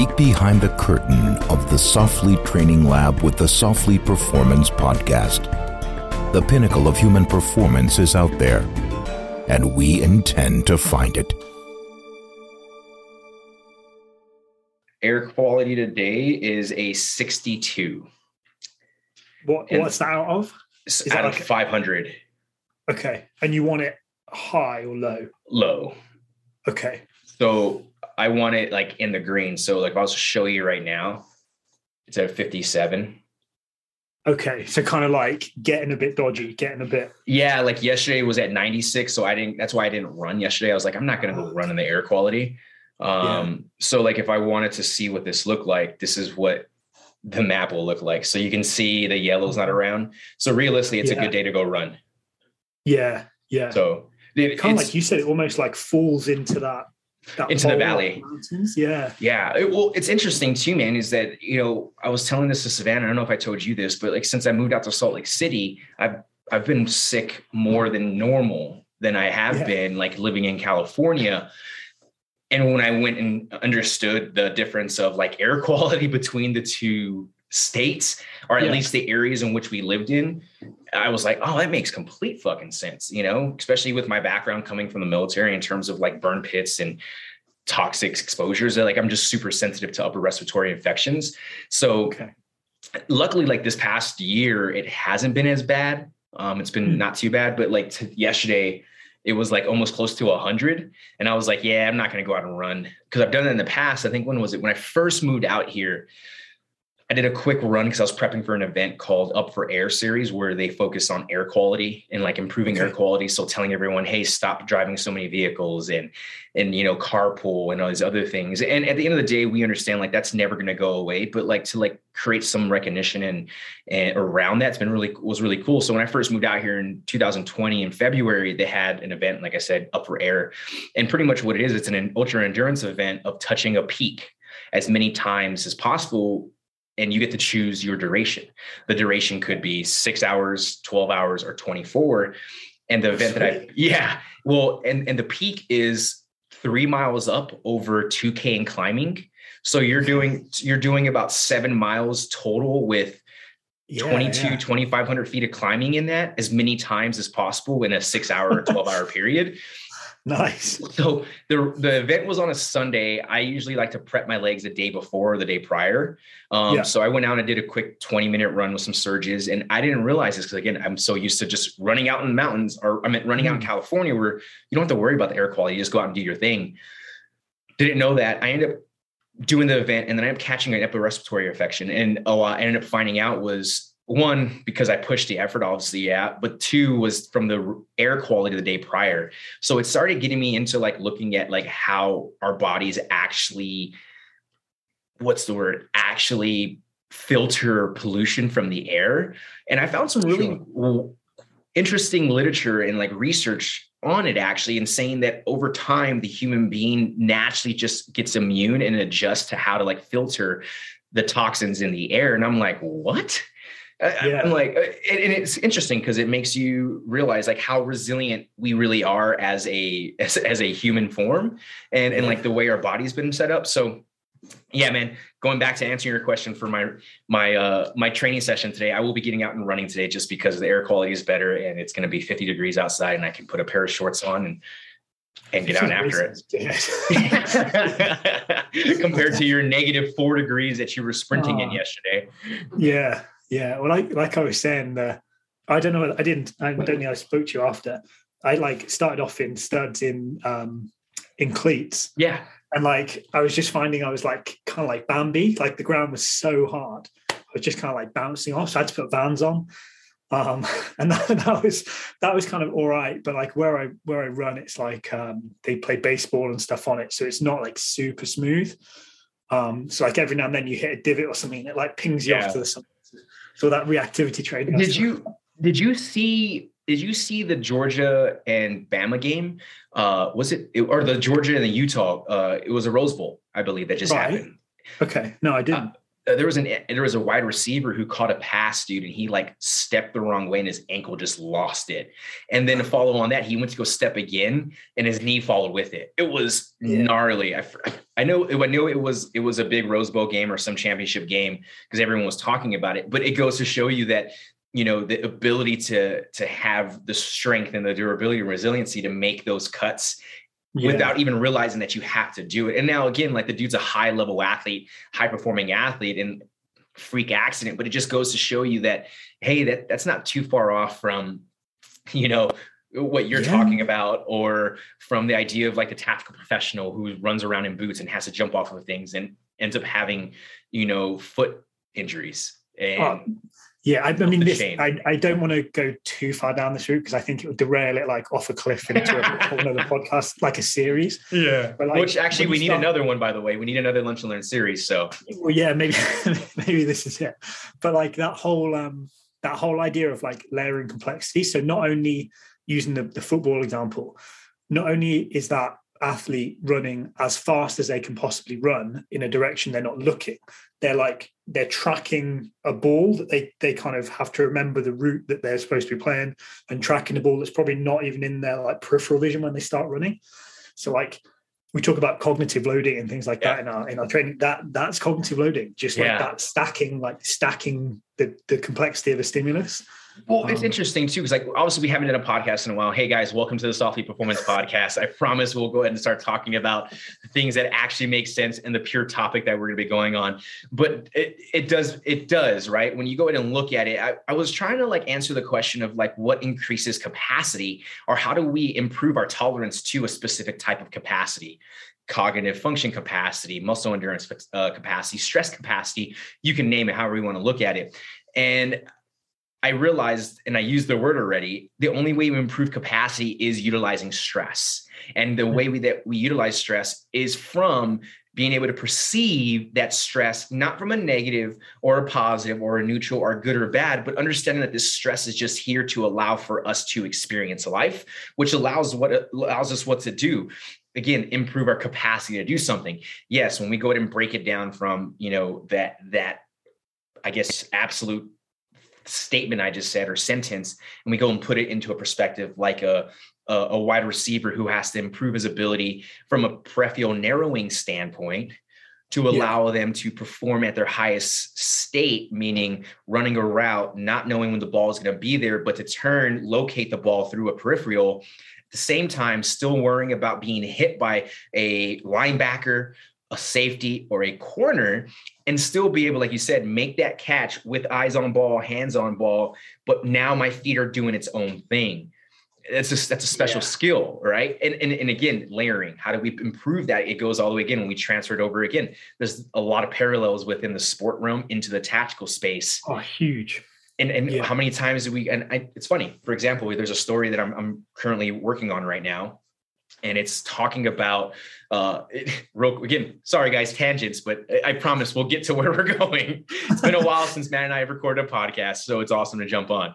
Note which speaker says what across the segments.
Speaker 1: peek behind the curtain of the Softly Training Lab with the Softly Performance Podcast. The pinnacle of human performance is out there, and we intend to find it.
Speaker 2: Air quality today is a 62.
Speaker 3: What what's that out of?
Speaker 2: It's
Speaker 3: Is that
Speaker 2: out of
Speaker 3: like-
Speaker 2: 500
Speaker 3: Okay, and you want it high or low?
Speaker 2: low.
Speaker 3: Okay,
Speaker 2: So I want it like in the green. So like if I was to show you right now, it's at 57.
Speaker 3: okay. So kind of like getting a bit dodgy, getting a bit.
Speaker 2: Yeah, like yesterday was at 96. So I didn't, that's why I didn't run yesterday. I was like, I'm not going to go run in the air quality. Um, so like if I wanted to see what this looked like, this is what the map will look like. So you can see the yellow's not around. So realistically, it's a good day to go run.
Speaker 3: Yeah, yeah.
Speaker 2: So it,
Speaker 3: kind of like you said, it almost like falls into that. That
Speaker 2: Into the valley.
Speaker 3: Mountains. Yeah.
Speaker 2: Yeah. It, well, it's interesting too, man, is that, you know, I was telling this to Savannah. I don't know if I told you this, but like since I moved out to Salt Lake City, I've I've been sick more than normal than I have
Speaker 3: Yeah.
Speaker 2: been like living in California. And when I went and understood the difference of like air quality between the two states, or at
Speaker 3: Yeah.
Speaker 2: least the areas in which we lived in, I was like, oh, that makes complete fucking sense, you know, especially with my background coming from the military in terms of like burn pits and toxic exposures. Like I'm just super sensitive to upper respiratory infections. So
Speaker 3: Okay.
Speaker 2: luckily, like this past year, it hasn't been as bad. Um, it's been
Speaker 3: Hmm.
Speaker 2: not too bad, but like to yesterday, it was like almost close to 100. And I was like, yeah, I'm not going to go out and run because I've done it in the past. I think when was it? When I first moved out here, I did a quick run because I was prepping for an event called Up for Air series where they focus on air quality and like improving air quality. So telling everyone, hey, stop driving so many vehicles and and you know, carpool and all these other things. And at the end of the day, we understand like that's never gonna go away. But like to like create some recognition and and around that's been really was really cool. So when I first moved out here in 2020 in February, they had an event, like I said, Up for Air. And pretty much what it is, it's an ultra endurance event of touching a peak as many times as possible and you get to choose your duration. The duration could be six hours, 12 hours, or 24. And the event that I, yeah, well, and, and the peak is three miles up over 2K in climbing. So you're doing, you're doing about seven miles total with
Speaker 3: Yeah,
Speaker 2: 22,
Speaker 3: yeah.
Speaker 2: 2,500 feet of climbing in that as many times as possible in a six hour, or 12 hour period.
Speaker 3: Nice.
Speaker 2: So the the event was on a Sunday. I usually like to prep my legs the day before or the day prior. Um,
Speaker 3: Yeah.
Speaker 2: So I went out and did a quick 20 minute run with some surges. And I didn't realize this because, again, I'm so used to just running out in the mountains or I meant running out in
Speaker 3: Mm.
Speaker 2: California where you don't have to worry about the air quality. You just go out and do your thing. Didn't know that. I ended up doing the event and then I ended up catching an upper respiratory infection. And oh, I ended up finding out was one, because I pushed the effort, obviously, yeah, but two was from the air quality the day prior. So it started getting me into like looking at like how our bodies actually, what's the word, actually filter pollution from the air. And I found some really w- interesting literature and like research on it actually and saying that over time the human being naturally just gets immune and adjusts to how to like filter the toxins in the air and i'm like what
Speaker 3: Yeah.
Speaker 2: i'm like uh, and it's interesting because it makes you realize like how resilient we really are as a as, as a human form and and like the way our body's been set up. So yeah man going back to answering your question for my my uh my training session today i will be getting out and running today just because the air quality is better and it's going to be 50 degrees outside and i can put a pair of shorts on and and get out after it. compared to your negative four degrees that you were sprinting in yesterday.
Speaker 3: Yeah, yeah. Well, like like I was saying, uh, I don't know. I didn't. I don't think I spoke to you after. I like started off in studs in um in cleats,
Speaker 2: yeah
Speaker 3: and like I was just finding I was like kind of like Bambi. Like the ground was so hard. I was just kind of like bouncing off. So I had to put Vans on. Um, and that, that was that was kind of all right. But like where I where I run, it's like um, they play baseball and stuff on it, so it's not like super smooth. Um, so like every now and then you hit a divot or something, it like pings you
Speaker 2: Yeah.
Speaker 3: off to the side. So that reactivity training.
Speaker 2: did you did you see did you see the georgia and bama game uh was it or the georgia and the utah uh it was a rose bowl i believe that just
Speaker 3: Right.
Speaker 2: happened
Speaker 3: Okay, no, I didn't.
Speaker 2: uh, there was an there was a wide receiver who caught a pass, dude, and he like stepped the wrong way and his ankle just lost it. And then to follow on that, he went to go step again and his knee followed with it. It was
Speaker 3: Yeah.
Speaker 2: gnarly. I I know I know it was it was a big Rose Bowl game or some championship game because everyone was talking about it. But it goes to show you that you know the ability to to have the strength and the durability and resiliency to make those cuts yeah. without even realizing that you have to do it. And now again, like the dude's a high level athlete, high performing athlete, and freak accident. But it just goes to show you that hey, that that's not too far off from you know what you're yeah. talking about or from the idea of like the tactical professional who runs around in boots and has to jump off of things and ends up having you know foot injuries and oh,
Speaker 3: yeah i, I mean this, I, I don't want to go too far down this route because i think it would derail it like off a cliff into a, another podcast like a series.
Speaker 2: Yeah. Like, which actually we need start, another one by the way. We need another lunch and learn series so.
Speaker 3: Well yeah maybe maybe this is it. But like that whole um that whole idea of like layering complexity. So not only using the, the football example, not only is that athlete running as fast as they can possibly run in a direction they're not looking they're like they're tracking a ball that they they kind of have to remember the route that they're supposed to be playing and tracking a ball that's probably not even in their like peripheral vision when they start running so like we talk about cognitive loading and things like yeah. that in our in our training that that's cognitive loading just like yeah. that stacking like stacking the the complexity of a stimulus
Speaker 2: well, it's um, interesting too, because like obviously we haven't done a podcast in a while. Hey guys, welcome to the Softly Performance Podcast. I promise we'll go ahead and start talking about the things that actually make sense and the pure topic that we're going to be going on. But it, it does, it does, right? When you go ahead and look at it, I, I was trying to like answer the question of like what increases capacity or how do we improve our tolerance to a specific type of capacity cognitive function capacity, muscle endurance uh, capacity, stress capacity. You can name it however you want to look at it. And I realized, and I used the word already, the only way we improve capacity is utilizing stress. And the mm-hmm. way we, that we utilize stress is from being able to perceive that stress, not from a negative or a positive or a neutral or good or bad, but understanding that this stress is just here to allow for us to experience life, which allows what allows us what to do. Again improve our capacity to do something. Yes when we go ahead and break it down from you know that that i guess absolute statement I just said or sentence, and we go and put it into a perspective like a, a, a wide receiver who has to improve his ability from a peripheral narrowing standpoint to allow yeah. them to perform at their highest state, meaning running a route, not knowing when the ball is going to be there, but to turn, locate the ball through a peripheral. At the same time, still worrying about being hit by a linebacker, a safety or a corner and still be able, like you said, make that catch with eyes on ball, hands on ball. But now my feet are doing its own thing. That's just that's a special yeah. skill, right? And, and and again, layering. How do we improve that? It goes all the way again when we transfer it over again. There's a lot of parallels within the sport realm into the tactical space.
Speaker 3: Oh, huge.
Speaker 2: And, and yeah. how many times do we and I, it's funny for example there's a story that I'm, I'm currently working on right now and it's talking about uh it, real again sorry guys tangents but i promise we'll get to where we're going. It's been a while since matt and i have recorded a podcast so it's awesome to jump on.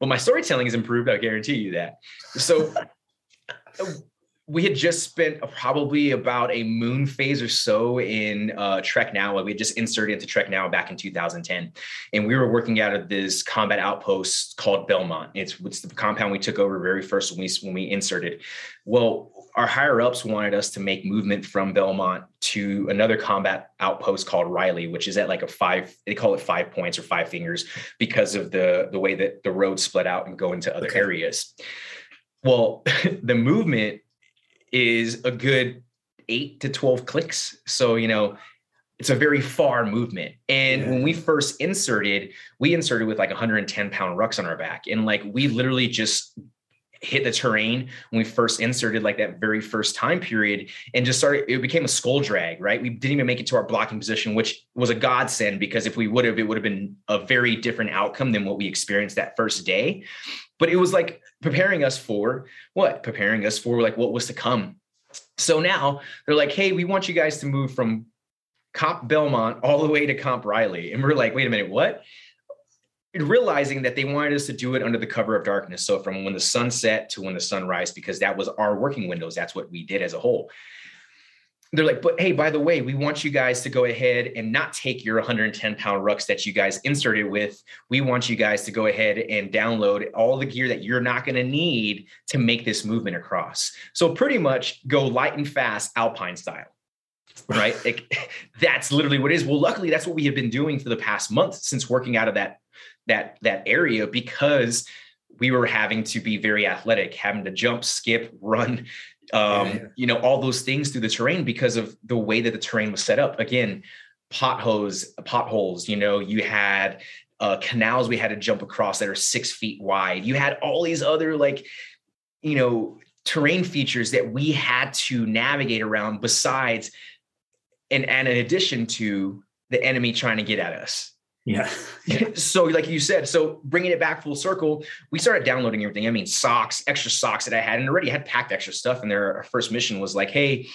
Speaker 2: But my storytelling has improved i guarantee you that. So we had just spent probably about a moon phase or so in uh, Trek Nawa. We had just inserted into Trek Nawa back in 2010, and we were working out of this combat outpost called Belmont. It's, it's the compound we took over very first when we when we inserted. Well, our higher ups wanted us to make movement from Belmont to another combat outpost called Riley, which is at like a five, they call it five points or five fingers because of the, the way that the roads split out and go into other okay. areas. Well, the movement is a good eight to 12 clicks. So, you know, it's a very far movement. And yeah. when we first inserted, we inserted with like 110 pound rucks on our back. And like we literally just hit the terrain when we first inserted like that very first time period and just started it became a skull drag right we didn't even make it to our blocking position which was a godsend because if we would have it would have been a very different outcome than what we experienced that first day but it was like preparing us for what preparing us for like what was to come so now they're like hey we want you guys to move from comp belmont all the way to comp riley and we're like wait a minute what realizing that they wanted us to do it under the cover of darkness. So from when the sun set to when the sun rise, because that was our working windows. That's what we did as a whole. They're like, but hey, by the way, we want you guys to go ahead and not take your 110 pound rucks that you guys inserted with. We want you guys to go ahead and download all the gear that you're not going to need to make this movement across. So pretty much go light and fast Alpine style. right? It, that's literally what it is. Well, luckily, that's what we have been doing for the past month since working out of that that that area because we were having to be very athletic, having to jump, skip, run, um, yeah, yeah. you know, all those things through the terrain because of the way that the terrain was set up. Again, potholes, potholes. You know, you had uh, canals we had to jump across that are six feet wide. You had all these other like, you know, terrain features that we had to navigate around besides and, and in addition to the enemy trying to get at us.
Speaker 3: Yeah.
Speaker 2: so, like you said, so bringing it back full circle, we started downloading everything. I mean, socks, extra socks that I had, and already had packed extra stuff. And their our first mission was like, hey,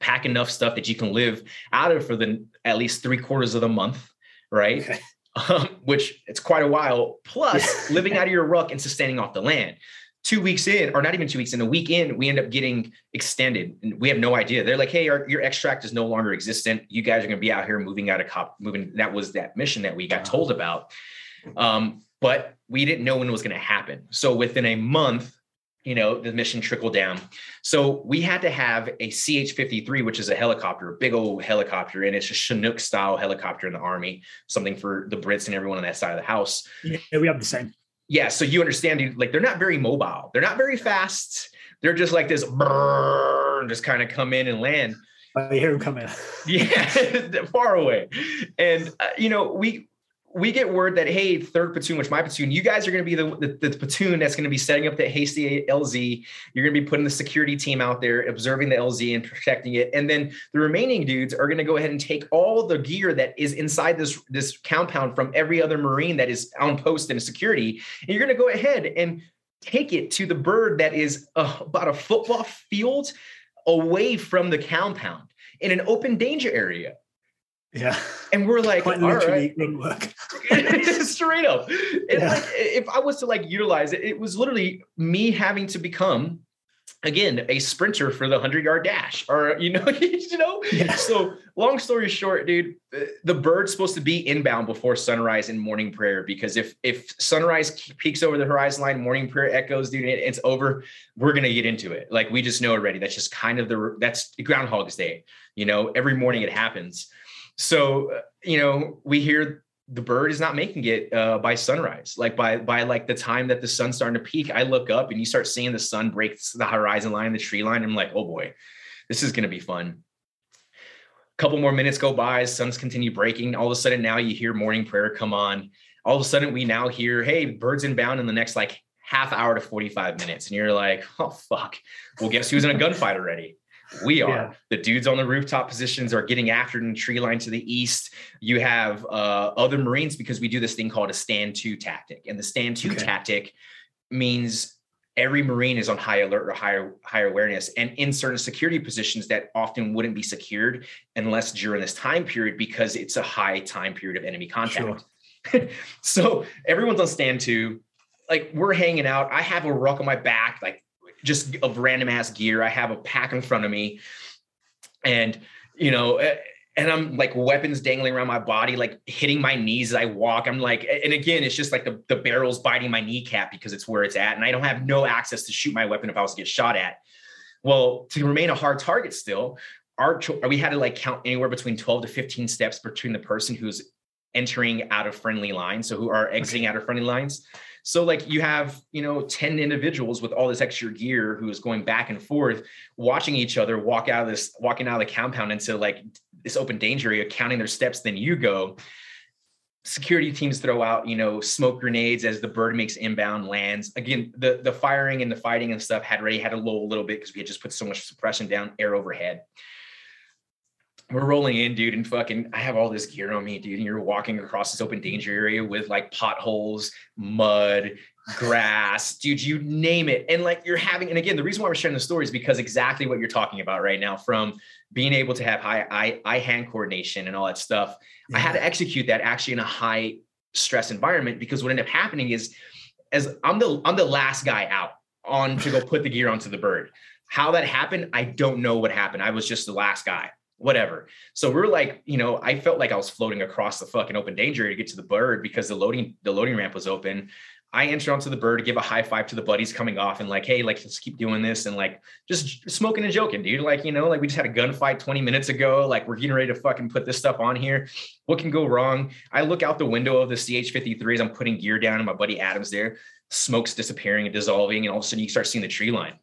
Speaker 2: pack enough stuff that you can live out of for the at least three quarters of the month, right? Okay. Um, which it's quite a while. Plus, living out of your ruck and sustaining off the land two weeks in, or not even two weeks in, a week in, we end up getting extended. And we have no idea. They're like, hey, our, your extract is no longer existent. You guys are going to be out here moving out of cop, moving. That was that mission that we got told about. Um, but we didn't know when it was going to happen. So within a month, you know, the mission trickled down. So we had to have a CH 53, which is a helicopter, a big old helicopter, and it's a Chinook style helicopter in the Army, something for the Brits and everyone on that side of the house.
Speaker 3: Yeah, we have the same
Speaker 2: yeah, so you understand, like they're not very mobile. They're not very fast. They're just like this, brrr, just kind of come in and land.
Speaker 3: I hear them coming.
Speaker 2: yeah, far away. And uh, you know, we we get word that hey, third platoon, which my platoon, you guys are going to be the, the, the platoon that's going to be setting up that hasty LZ. You're going to be putting the security team out there, observing the LZ and protecting it, and then the remaining dudes are going to go ahead and take all the gear that is inside this this compound from every other Marine that is on post in security, and you're going to go ahead and take it to the bird that is uh, about a football field away from the compound in an open danger area.
Speaker 3: Yeah.
Speaker 2: And we're like,
Speaker 3: Quite
Speaker 2: all right.
Speaker 3: work.
Speaker 2: Straight up. yeah. like, if I was to like utilize it, it was literally me having to become again a sprinter for the 100 yard dash or you know you know yeah. so long story short dude uh, the bird's supposed to be inbound before sunrise and morning prayer because if if sunrise peaks over the horizon line morning prayer echoes dude it's over we're gonna get into it like we just know already that's just kind of the that's groundhog's day you know every morning it happens so, uh, you know, we hear the bird is not making it uh, by sunrise. Like by by like the time that the sun's starting to peak, I look up and you start seeing the sun break the horizon line, the tree line. I'm like, oh boy, this is going to be fun. A couple more minutes go by, suns continue breaking. All of a sudden, now you hear morning prayer come on. All of a sudden, we now hear, hey, birds inbound in the next like half hour to 45 minutes. And you're like, oh, fuck. Well, guess who's in a gunfight already? We are. Yeah. The dudes on the rooftop positions are getting after in the tree line to the east. You have uh, other Marines because we do this thing called a stand to tactic. And the stand to okay. tactic means every Marine is on high alert or higher higher awareness. And in certain security positions that often wouldn't be secured unless during this time period because it's a high time period of enemy contact. Sure. so everyone's on stand to. Like we're hanging out. I have a ruck on my back, like just of random ass gear. I have a pack in front of me, and you know, and I'm like weapons dangling around my body, like hitting my knees as I walk. I'm like, and again, it's just like the, the barrel's biting my kneecap because it's where it's at. And I don't have no access to shoot my weapon if I was to get shot at. Well, to remain a hard target still, our we had to like count anywhere between 12 to 15 steps between the person who's entering out of friendly lines. So who are exiting okay. out of friendly lines. So like you have, you know, 10 individuals with all this extra gear who is going back and forth, watching each other walk out of this, walking out of the compound into like this open danger area, counting their steps, then you go. Security teams throw out, you know, smoke grenades as the bird makes inbound lands. Again, the the firing and the fighting and stuff had already had a lull a little bit because we had just put so much suppression down, air overhead we're rolling in, dude, and fucking I have all this gear on me, dude. And you're walking across this open danger area with like potholes, mud, grass, dude, you name it. And like you're having, and again, the reason why we're sharing the story is because exactly what you're talking about right now, from being able to have high eye, eye hand coordination and all that stuff. Yeah. I had to execute that actually in a high stress environment because what ended up happening is as I'm the I'm the last guy out on to go put the gear onto the bird. How that happened, I don't know what happened. I was just the last guy whatever. So we're like, you know, I felt like I was floating across the fucking open danger to get to the bird because the loading the loading ramp was open. I enter onto the bird, give a high five to the buddies coming off, and like, hey, like let's keep doing this, and like just smoking and joking, dude. Like, you know, like we just had a gunfight 20 minutes ago. Like we're getting ready to fucking put this stuff on here. What can go wrong? I look out the window of the CH53 as I'm putting gear down, and my buddy Adam's there. Smoke's disappearing and dissolving, and all of a sudden you start seeing the tree line.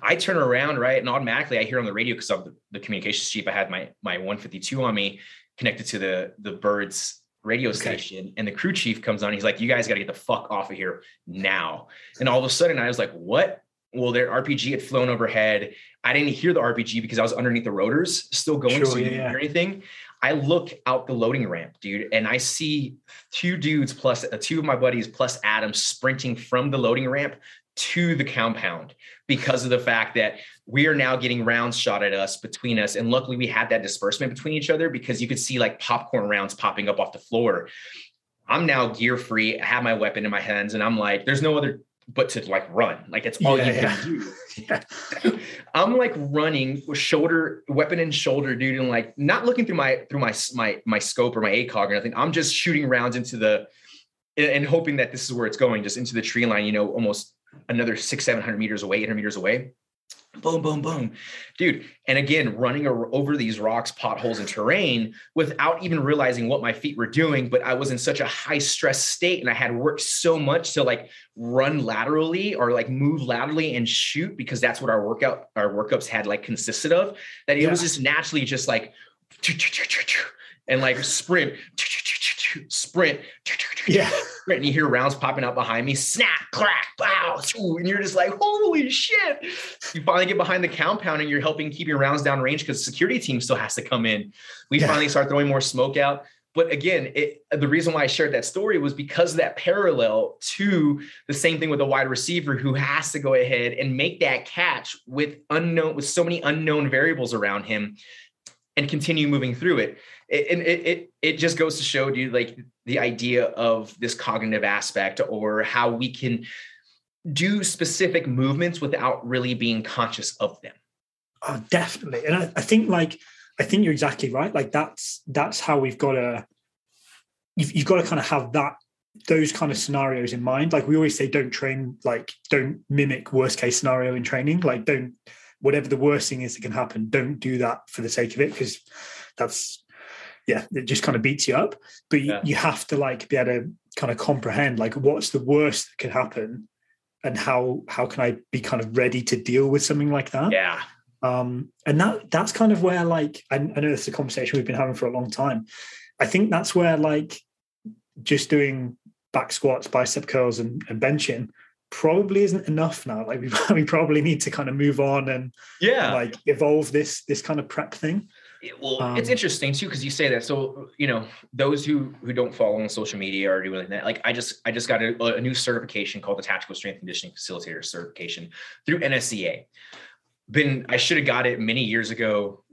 Speaker 2: I turn around, right, and automatically I hear on the radio because of the, the communications chief. I had my my 152 on me connected to the the birds radio okay. station and the crew chief comes on he's like you guys got to get the fuck off of here now and all of a sudden i was like what well their rpg had flown overhead i didn't hear the rpg because i was underneath the rotors still going sure, so you yeah, didn't hear anything i look out the loading ramp dude and i see two dudes plus uh, two of my buddies plus adam sprinting from the loading ramp to the compound because of the fact that we are now getting rounds shot at us between us. And luckily we had that disbursement between each other because you could see like popcorn rounds popping up off the floor. I'm now gear free, I have my weapon in my hands, and I'm like, there's no other but to like run. Like it's all yeah, you yeah. can do. I'm like running with shoulder, weapon in shoulder, dude, and like not looking through my through my my my scope or my ACOG or nothing. I'm just shooting rounds into the and hoping that this is where it's going, just into the tree line, you know, almost another six, 700 meters away, 800 meters away. Boom, boom, boom. Dude. And again, running over these rocks, potholes, and terrain without even realizing what my feet were doing. But I was in such a high stress state and I had worked so much to like run laterally or like move laterally and shoot because that's what our workout, our workups had like consisted of that it yeah. was just naturally just like and like sprint sprint,
Speaker 3: yeah,
Speaker 2: and you hear rounds popping out behind me, snap, crack, bow, and you're just like, holy shit! You finally get behind the compound and you're helping keep your rounds down range because the security team still has to come in. We yeah. finally start throwing more smoke out. But again, it, the reason why I shared that story was because of that parallel to the same thing with a wide receiver who has to go ahead and make that catch with unknown with so many unknown variables around him and continue moving through it. And it, it, it just goes to show you like the idea of this cognitive aspect or how we can do specific movements without really being conscious of them.
Speaker 3: Oh, definitely. And I, I think like, I think you're exactly right. Like that's, that's how we've got to, you've, you've got to kind of have that those kind of scenarios in mind like we always say don't train like don't mimic worst case scenario in training like don't whatever the worst thing is that can happen, don't do that for the sake of it because that's yeah, it just kind of beats you up. But you, yeah. you have to like be able to kind of comprehend like what's the worst that could happen and how how can I be kind of ready to deal with something like that?
Speaker 2: Yeah.
Speaker 3: Um, and that that's kind of where like I, I know it's a conversation we've been having for a long time. I think that's where like just doing back squats, bicep curls, and, and benching probably isn't enough now. Like we, we probably need to kind of move on and
Speaker 2: yeah,
Speaker 3: like evolve this this kind of prep thing.
Speaker 2: Well, um, it's interesting too because you say that. So you know, those who who don't follow on social media or doing that, like I just I just got a, a new certification called the Tactical Strength Conditioning Facilitator certification through NSCA. Been I should have got it many years ago,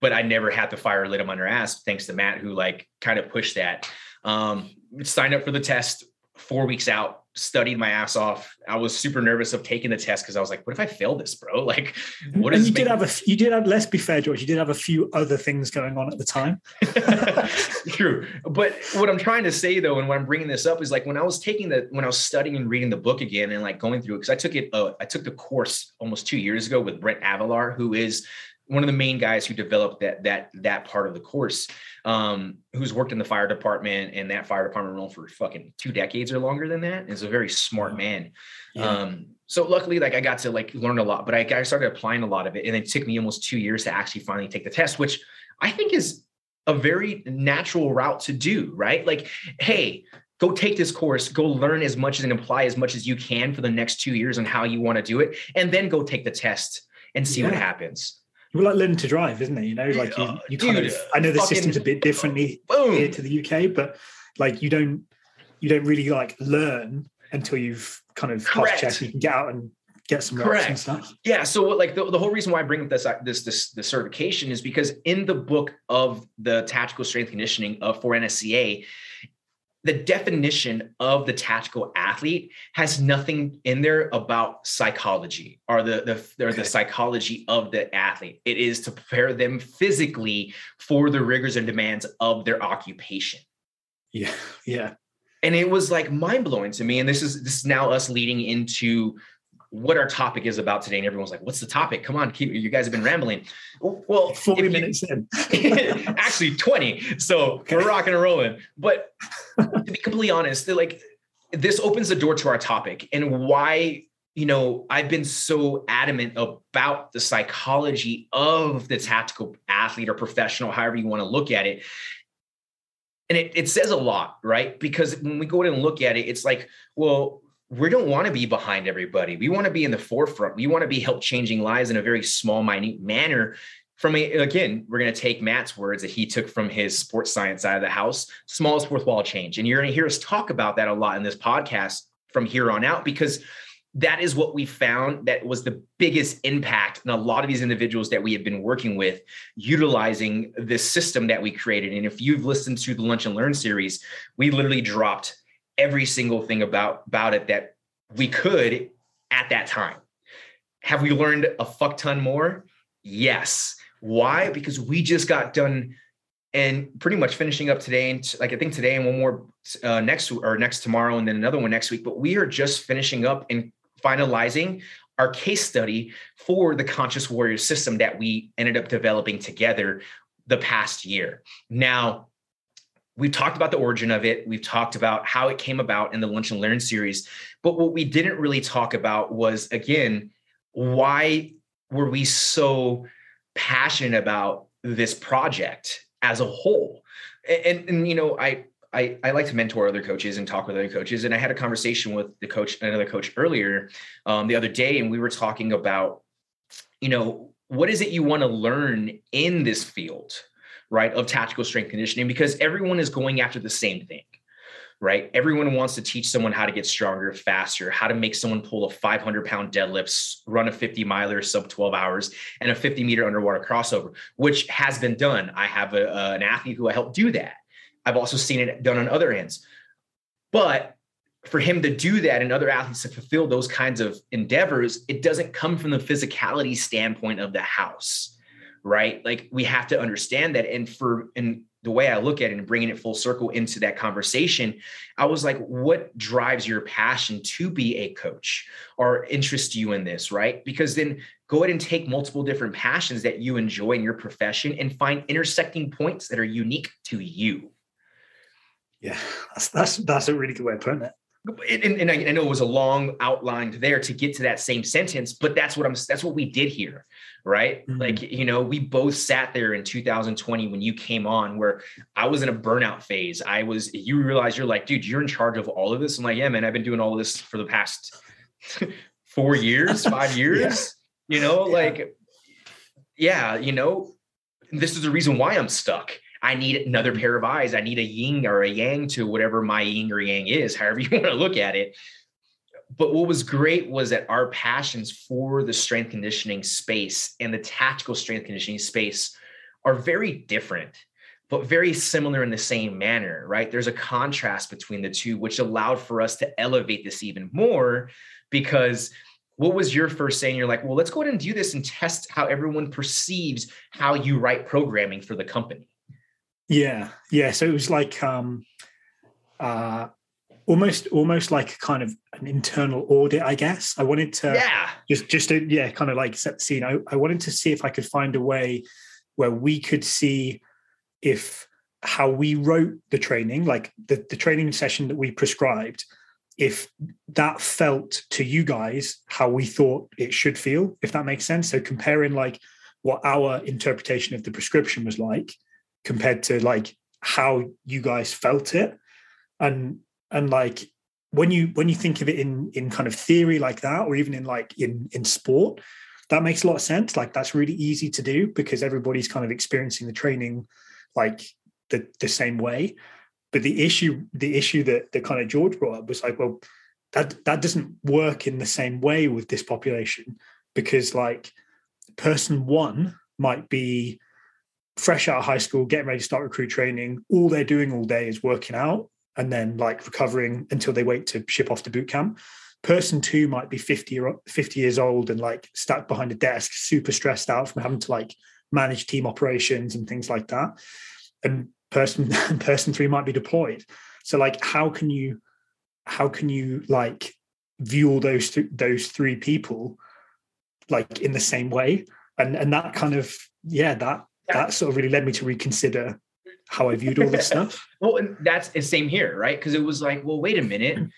Speaker 2: but I never had the fire lit on my ass thanks to Matt who like kind of pushed that. Um, signed up for the test four weeks out studied my ass off. I was super nervous of taking the test because I was like, what if I fail this, bro? Like, what
Speaker 3: is you did have a you did have let's be fair, George, you did have a few other things going on at the time.
Speaker 2: True. But what I'm trying to say though, and when I'm bringing this up is like when I was taking the when I was studying and reading the book again and like going through it, because I took it, uh, I took the course almost two years ago with Brent Avalar, who is one of the main guys who developed that that that part of the course um, who's worked in the fire department and that fire department role for fucking two decades or longer than that is a very smart man yeah. um, so luckily like i got to like learn a lot but I, I started applying a lot of it and it took me almost two years to actually finally take the test which i think is a very natural route to do right like hey go take this course go learn as much and apply as much as you can for the next two years on how you want to do it and then go take the test and see yeah. what happens
Speaker 3: well, like learning to drive, isn't it? You know, like you, you kind Dude, of. I know the system's a bit differently boom. here to the UK, but like you don't, you don't really like learn until you've kind of passed check. You can get out and get some reps and stuff.
Speaker 2: Yeah. So like the, the whole reason why I bring up this uh, this this the certification is because in the book of the tactical strength conditioning of for NSCA, the definition of the tactical athlete has nothing in there about psychology or the the, or the psychology of the athlete. It is to prepare them physically for the rigors and demands of their occupation.
Speaker 3: Yeah, yeah.
Speaker 2: and it was like mind blowing to me. And this is this is now us leading into what our topic is about today. And everyone's like, what's the topic? Come on, keep you guys have been rambling. Well,
Speaker 3: 40 minutes in.
Speaker 2: actually 20. So okay. we're rocking and rolling. But to be completely honest, like this opens the door to our topic and why you know i've been so adamant about the psychology of the tactical athlete or professional however you want to look at it and it, it says a lot right because when we go in and look at it it's like well we don't want to be behind everybody. We want to be in the forefront. We want to be help changing lives in a very small, minute manner. From a, again, we're going to take Matt's words that he took from his sports science side of the house, smallest worthwhile change. And you're going to hear us talk about that a lot in this podcast from here on out because that is what we found that was the biggest impact in a lot of these individuals that we have been working with utilizing this system that we created and if you've listened to the lunch and learn series we literally dropped every single thing about about it that we could at that time. Have we learned a fuck ton more? Yes. Why? Because we just got done and pretty much finishing up today and like I think today and one more uh, next or next tomorrow and then another one next week. But we are just finishing up and finalizing our case study for the conscious warrior system that we ended up developing together the past year. Now, we've talked about the origin of it. We've talked about how it came about in the Lunch and Learn series. But what we didn't really talk about was, again, why were we so passionate about this project as a whole? And, and, you know, I, I, I like to mentor other coaches and talk with other coaches. And I had a conversation with the coach, another coach earlier um, the other day, and we were talking about, you know, what is it you want to learn in this field? Right, of tactical strength conditioning because everyone is going after the same thing, right? Everyone wants to teach someone how to get stronger, faster, how to make someone pull a 500 pound deadlifts, run a 50 miler sub 12 hours, and a 50 meter underwater crossover, which has been done. I have a, an athlete who I helped do that. I've also seen it done on other ends. But for him to do that and other athletes to fulfill those kinds of endeavors, it doesn't come from the physicality standpoint of the house right? Like we have to understand that. And for and the way I look at it and bringing it full circle into that conversation, I was like, what drives your passion to be a coach or interest you in this, right? Because then go ahead and take multiple different passions that you enjoy in your profession and find intersecting points that are unique to you.
Speaker 3: Yeah, that's that's that's a really good way of putting it
Speaker 2: and, and, I, know it was a long outline there to get to that same sentence, but that's what I'm. That's what we did here, right? Mm-hmm. Like you know, we both sat there in 2020 when you came on, where I was in a burnout phase. I was. You realize you're like, dude, you're in charge of all of this. I'm like, yeah, man, I've been doing all of this for the past four years, five years. yeah. You know, yeah. like, yeah, you know, this is the reason why I'm stuck I need another pair of eyes. I need a yin or a yang to whatever my yin or yang is, however you want to look at it. But what was great was that our passions for the strength conditioning space and the tactical strength conditioning space are very different, but very similar in the same manner, right? There's a contrast between the two, which allowed for us to elevate this even more because what was your first saying? You're like, well, let's go ahead and do this and test how everyone perceives how you write programming for the company.
Speaker 3: Yeah, yeah. So it was like um, uh, almost almost like kind of an internal audit, I guess. I wanted to
Speaker 2: yeah
Speaker 3: just just to, yeah kind of like set the scene. I, I wanted to see if I could find a way where we could see if how we wrote the training, like the, the training session that we prescribed, if that felt to you guys how we thought it should feel, if that makes sense. So comparing like what our interpretation of the prescription was like compared to like how you guys felt it. And and like when you when you think of it in in kind of theory like that or even in like in in sport that makes a lot of sense. Like that's really easy to do because everybody's kind of experiencing the training like the the same way. But the issue the issue that that kind of george brought up was like well that that doesn't work in the same way with this population because like person one might be fresh out of high school, getting ready to start recruit training. All they're doing all day is working out and then like recovering until they wait to ship off to boot camp. Person two might be 50 or 50 years old and like stuck behind a desk, super stressed out from having to like manage team operations and things like that. And person person three might be deployed. So like, how can you, how can you like view all those th- those three people like in the same way? And and that kind of yeah, that that sort of really led me to reconsider how I viewed all this stuff.
Speaker 2: well, and that's the same here, right? Because it was like, well, wait a minute.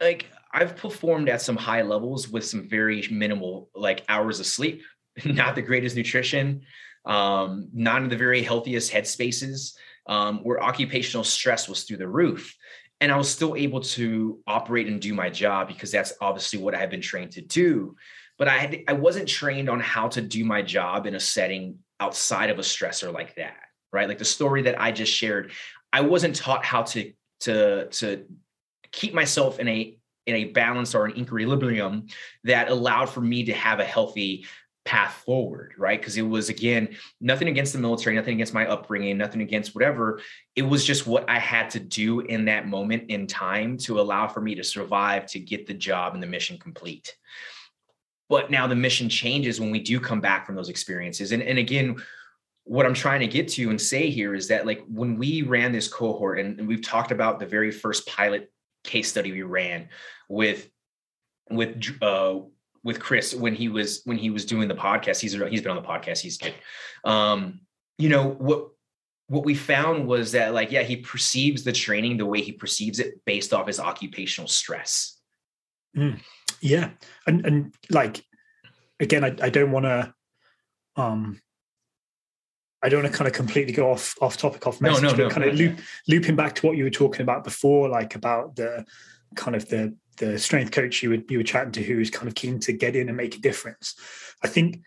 Speaker 2: Like I've performed at some high levels with some very minimal like hours of sleep, not the greatest nutrition, um, not in the very healthiest headspaces, um, where occupational stress was through the roof. And I was still able to operate and do my job because that's obviously what I had been trained to do. But I had, I wasn't trained on how to do my job in a setting outside of a stressor like that, right? Like the story that I just shared, I wasn't taught how to to to keep myself in a in a balance or an equilibrium that allowed for me to have a healthy path forward, right? Because it was again nothing against the military, nothing against my upbringing, nothing against whatever. It was just what I had to do in that moment in time to allow for me to survive, to get the job and the mission complete. But now the mission changes when we do come back from those experiences. And, and again, what I'm trying to get to and say here is that like when we ran this cohort and, and we've talked about the very first pilot case study we ran with with uh with Chris when he was when he was doing the podcast. He's he's been on the podcast. He's good. Um, you know what what we found was that like yeah he perceives the training the way he perceives it based off his occupational stress.
Speaker 3: Mm, yeah, and and like again, I, I don't want to um I don't want to kind of completely go off off topic, off message,
Speaker 2: no, no,
Speaker 3: but
Speaker 2: no,
Speaker 3: kind of loop, looping back to what you were talking about before, like about the kind of the the strength coach you were you were chatting to who is kind of keen to get in and make a difference. I think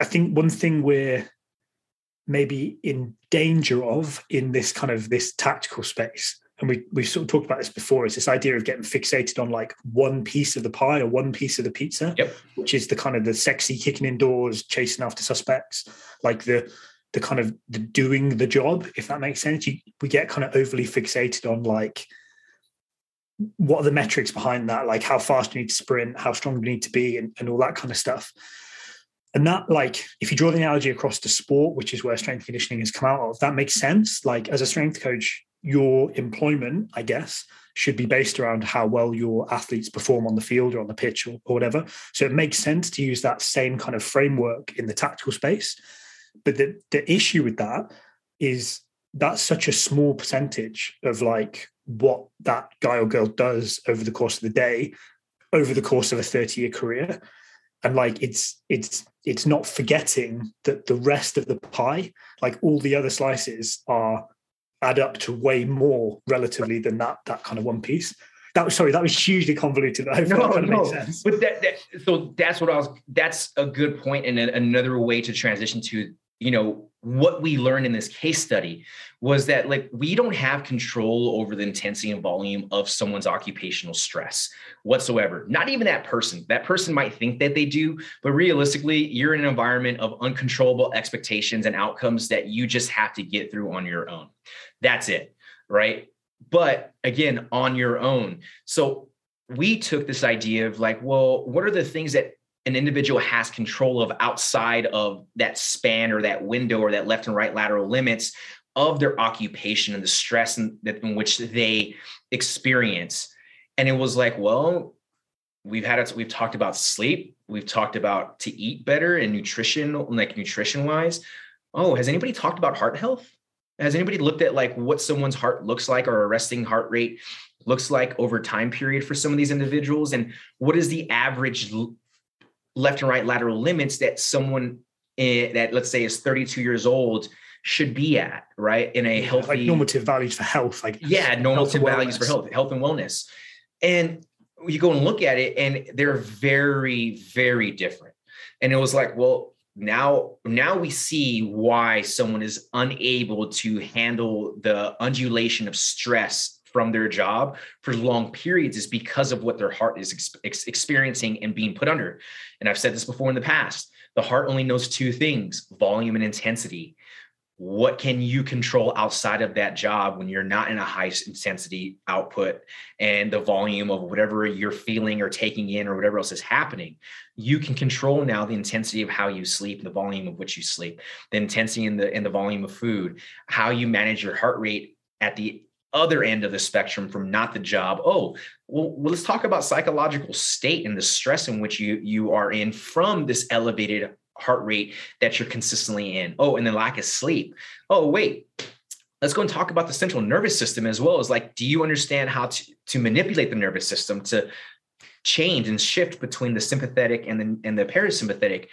Speaker 3: I think one thing we're maybe in danger of in this kind of this tactical space and we we've sort of talked about this before is this idea of getting fixated on like one piece of the pie or one piece of the pizza
Speaker 2: yep.
Speaker 3: which is the kind of the sexy kicking indoors chasing after suspects like the the kind of the doing the job if that makes sense. You, we get kind of overly fixated on like what are the metrics behind that? Like how fast you need to sprint? How strong you need to be? And, and all that kind of stuff. And that like if you draw the analogy across to sport which is where strength conditioning has come out of that makes sense. Like as a strength coach your employment i guess should be based around how well your athletes perform on the field or on the pitch or, or whatever. So it makes sense to use that same kind of framework in the tactical space. But the, the issue with that is that's such a small percentage of like what that guy or girl does over the course of the day over the course of a 30 year career. And like it's it's it's not forgetting that the rest of the pie like all the other slices are add up to way more relatively than that that kind of one piece. That was sorry that was hugely convoluted. I hope no, that kind of no. makes sense.
Speaker 2: But that, that so that's what i was that's a good point and another way to transition to you know what we learned in this case study was that like we don't have control over the intensity and volume of someone's occupational stress whatsoever not even that person. That person might think that they do but realistically you're in an environment of uncontrollable expectations and outcomes that you just have to get through on your own. That's it right? But again on your own. So we took this idea of like well what are the things that an individual has control of outside of that span or that window or that left and right lateral limits of their occupation and the stress in, in which they experience. And it was like, well, we've had it, we've talked about sleep, we've talked about to eat better and nutrition, like nutrition wise. Oh, has anybody talked about heart health? Has anybody looked at like what someone's heart looks like or a resting heart rate looks like over time period for some of these individuals? And what is the average left and right lateral limits that someone in, that let's say is 32 years old should be at, right? In a healthy
Speaker 3: like normative values for health, like
Speaker 2: yeah, normative values for health, health and wellness. And you go and look at it, and they're very, very different. And it was like, well, now now we see why someone is unable to handle the undulation of stress from their job for long periods is because of what their heart is ex- experiencing and being put under. And I've said this before in the past the heart only knows two things volume and intensity. What can you control outside of that job when you're not in a high intensity output and the volume of whatever you're feeling or taking in or whatever else is happening? You can control now the intensity of how you sleep, the volume of which you sleep, the intensity and the and the volume of food, how you manage your heart rate at the other end of the spectrum from not the job. Oh well, let's talk about psychological state and the stress in which you you are in from this elevated heart rate that you're consistently in. Oh and then lack of sleep. Oh wait let's go and talk about the central nervous system as well as like do you understand how to, to manipulate the nervous system to change and shift between the sympathetic and the, and the parasympathetic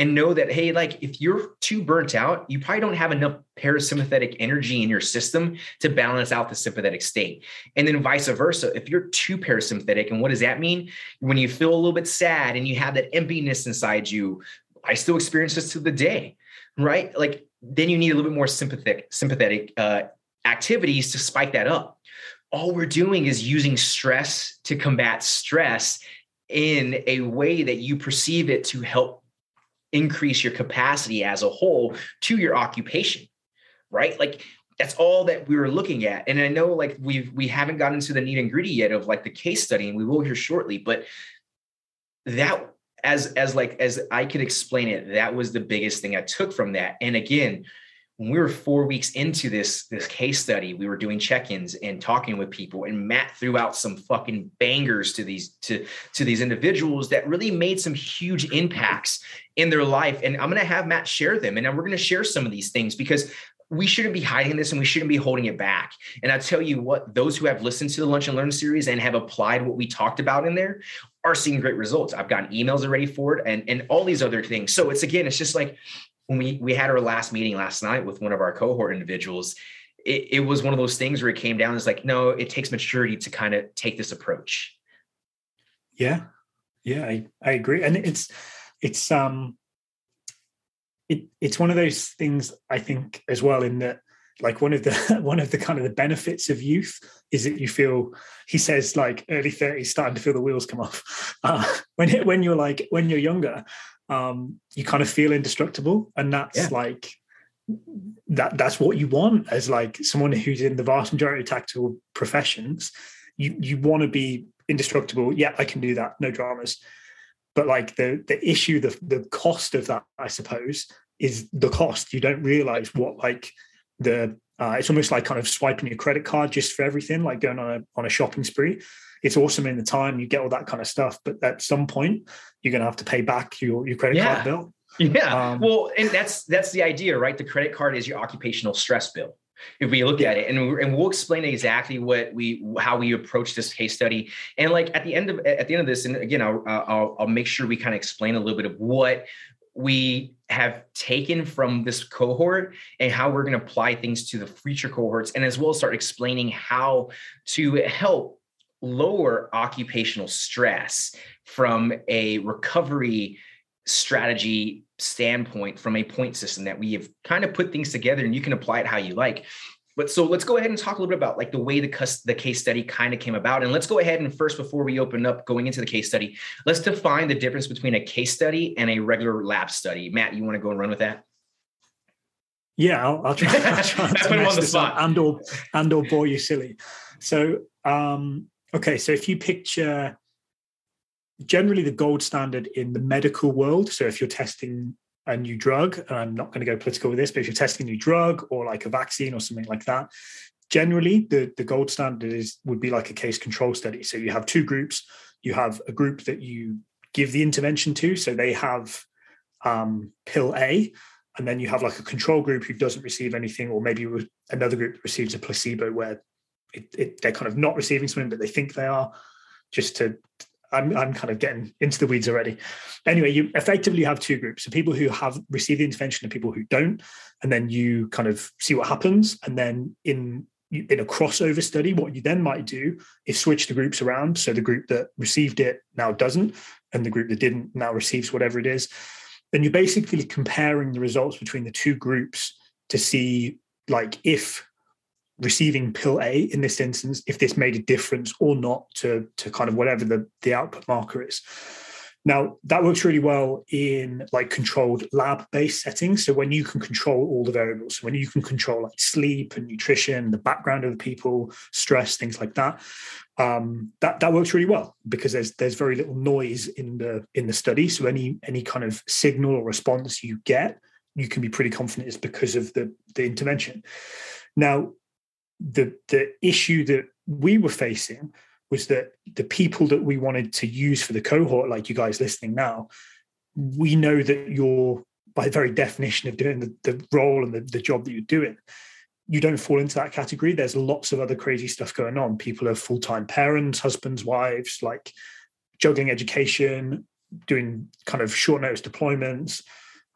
Speaker 2: and know that hey like if you're too burnt out you probably don't have enough parasympathetic energy in your system to balance out the sympathetic state. And then vice versa if you're too parasympathetic and what does that mean? When you feel a little bit sad and you have that emptiness inside you i still experience this to the day right? Like then you need a little bit more sympathetic sympathetic uh, activities to spike that up. All we're doing is using stress to combat stress in a way that you perceive it to help increase your capacity as a whole to your occupation right? Like that's all that we were looking at. And i know like we've we haven't gotten into the neat and gritty yet of like the case study and we will here shortly but that as as like as i could explain it that was the biggest thing i took from that. And again when we were four weeks into this this case study, we were doing check-ins and talking with people, and Matt threw out some fucking bangers to these to to these individuals that really made some huge impacts in their life. And I'm gonna have Matt share them, and we're gonna share some of these things because we shouldn't be hiding this and we shouldn't be holding it back. And I tell you what, those who have listened to the Lunch and Learn series and have applied what we talked about in there are seeing great results. I've gotten emails already for it and, and all these other things. So it's again, it's just like when we we had our last meeting last night with one of our cohort individuals, it, it was one of those things where it came down. It's like, no, it takes maturity to kind of take this approach.
Speaker 3: Yeah, yeah, I, I agree, and it's it's um it it's one of those things I think as well in that like one of the one of the kind of the benefits of youth is that you feel he says like early 30s starting to feel the wheels come off uh, when it, when you're like when you're younger um, you kind of feel indestructible, and that's yeah. like that. That's what you want as like someone who's in the vast majority of tactical professions. You you want to be indestructible. Yeah, I can do that. No dramas. But like the the issue, the the cost of that, I suppose, is the cost. You don't realize what like the uh, it's almost like kind of swiping your credit card just for everything, like going on a on a shopping spree it's awesome in the time you get all that kind of stuff but at some point you're going to have to pay back your, your credit yeah. card bill.
Speaker 2: Yeah. Um, well and that's that's the idea right? The credit card is your occupational stress bill. If we look at it and, and we'll explain exactly what we how we approach this case study. And like at the end of at the end of this and again i'll i'll, I'll make sure we kind of explain a little bit of what we have taken from this cohort and how we're going to apply things to the future cohorts and as well start explaining how to help lower occupational stress from a recovery strategy standpoint from a point system that we have kind of put things together and you can apply it how you like. But so let's go ahead and talk a little bit about like the way the, the case study kind of came about. And let's go ahead and first before we open up going into the case study let's define the difference between a case study and a regular lab study. Matt you want to go and run with that?
Speaker 3: Yeah i'll, I'll try, I'll try to put him on the spot and or and or bore you silly. So um Okay, so if you picture generally the gold standard in the medical world, so if you're testing a new drug, and I'm not going to go political with this, but if you're testing a new drug or like a vaccine or something like that, generally the, the gold standard is would be like a case control study. So you have two groups. You have a group that you give the intervention to, so they have um, pill A, and then you have like a control group who doesn't receive anything, or maybe another group receives a placebo where it, it, they're kind of not receiving something, but they think they are. Just to, I'm, I'm kind of getting into the weeds already. Anyway, you effectively have two groups: so people who have received the intervention and people who don't, and then you kind of see what happens. And then in in a crossover study, what you then might do is switch the groups around. So the group that received it now doesn't, and the group that didn't now receives whatever it is. Then you're basically comparing the results between the two groups to see like if receiving pill A in this instance, if this made a difference or not to, to kind of whatever the, the output marker is. Now that works really well in like controlled lab-based settings. So when you can control all the variables, so when you can control like sleep and nutrition, the background of the people, stress, things like that, um, that that works really well because there's there's very little noise in the in the study. So any any kind of signal or response you get, you can be pretty confident is because of the the intervention. Now the the issue that we were facing was that the people that we wanted to use for the cohort, like you guys listening now, we know that you're by very definition of doing the, the role and the, the job that you're doing, you don't fall into that category. There's lots of other crazy stuff going on. People are full-time parents, husbands, wives, like juggling education, doing kind of short notice deployments.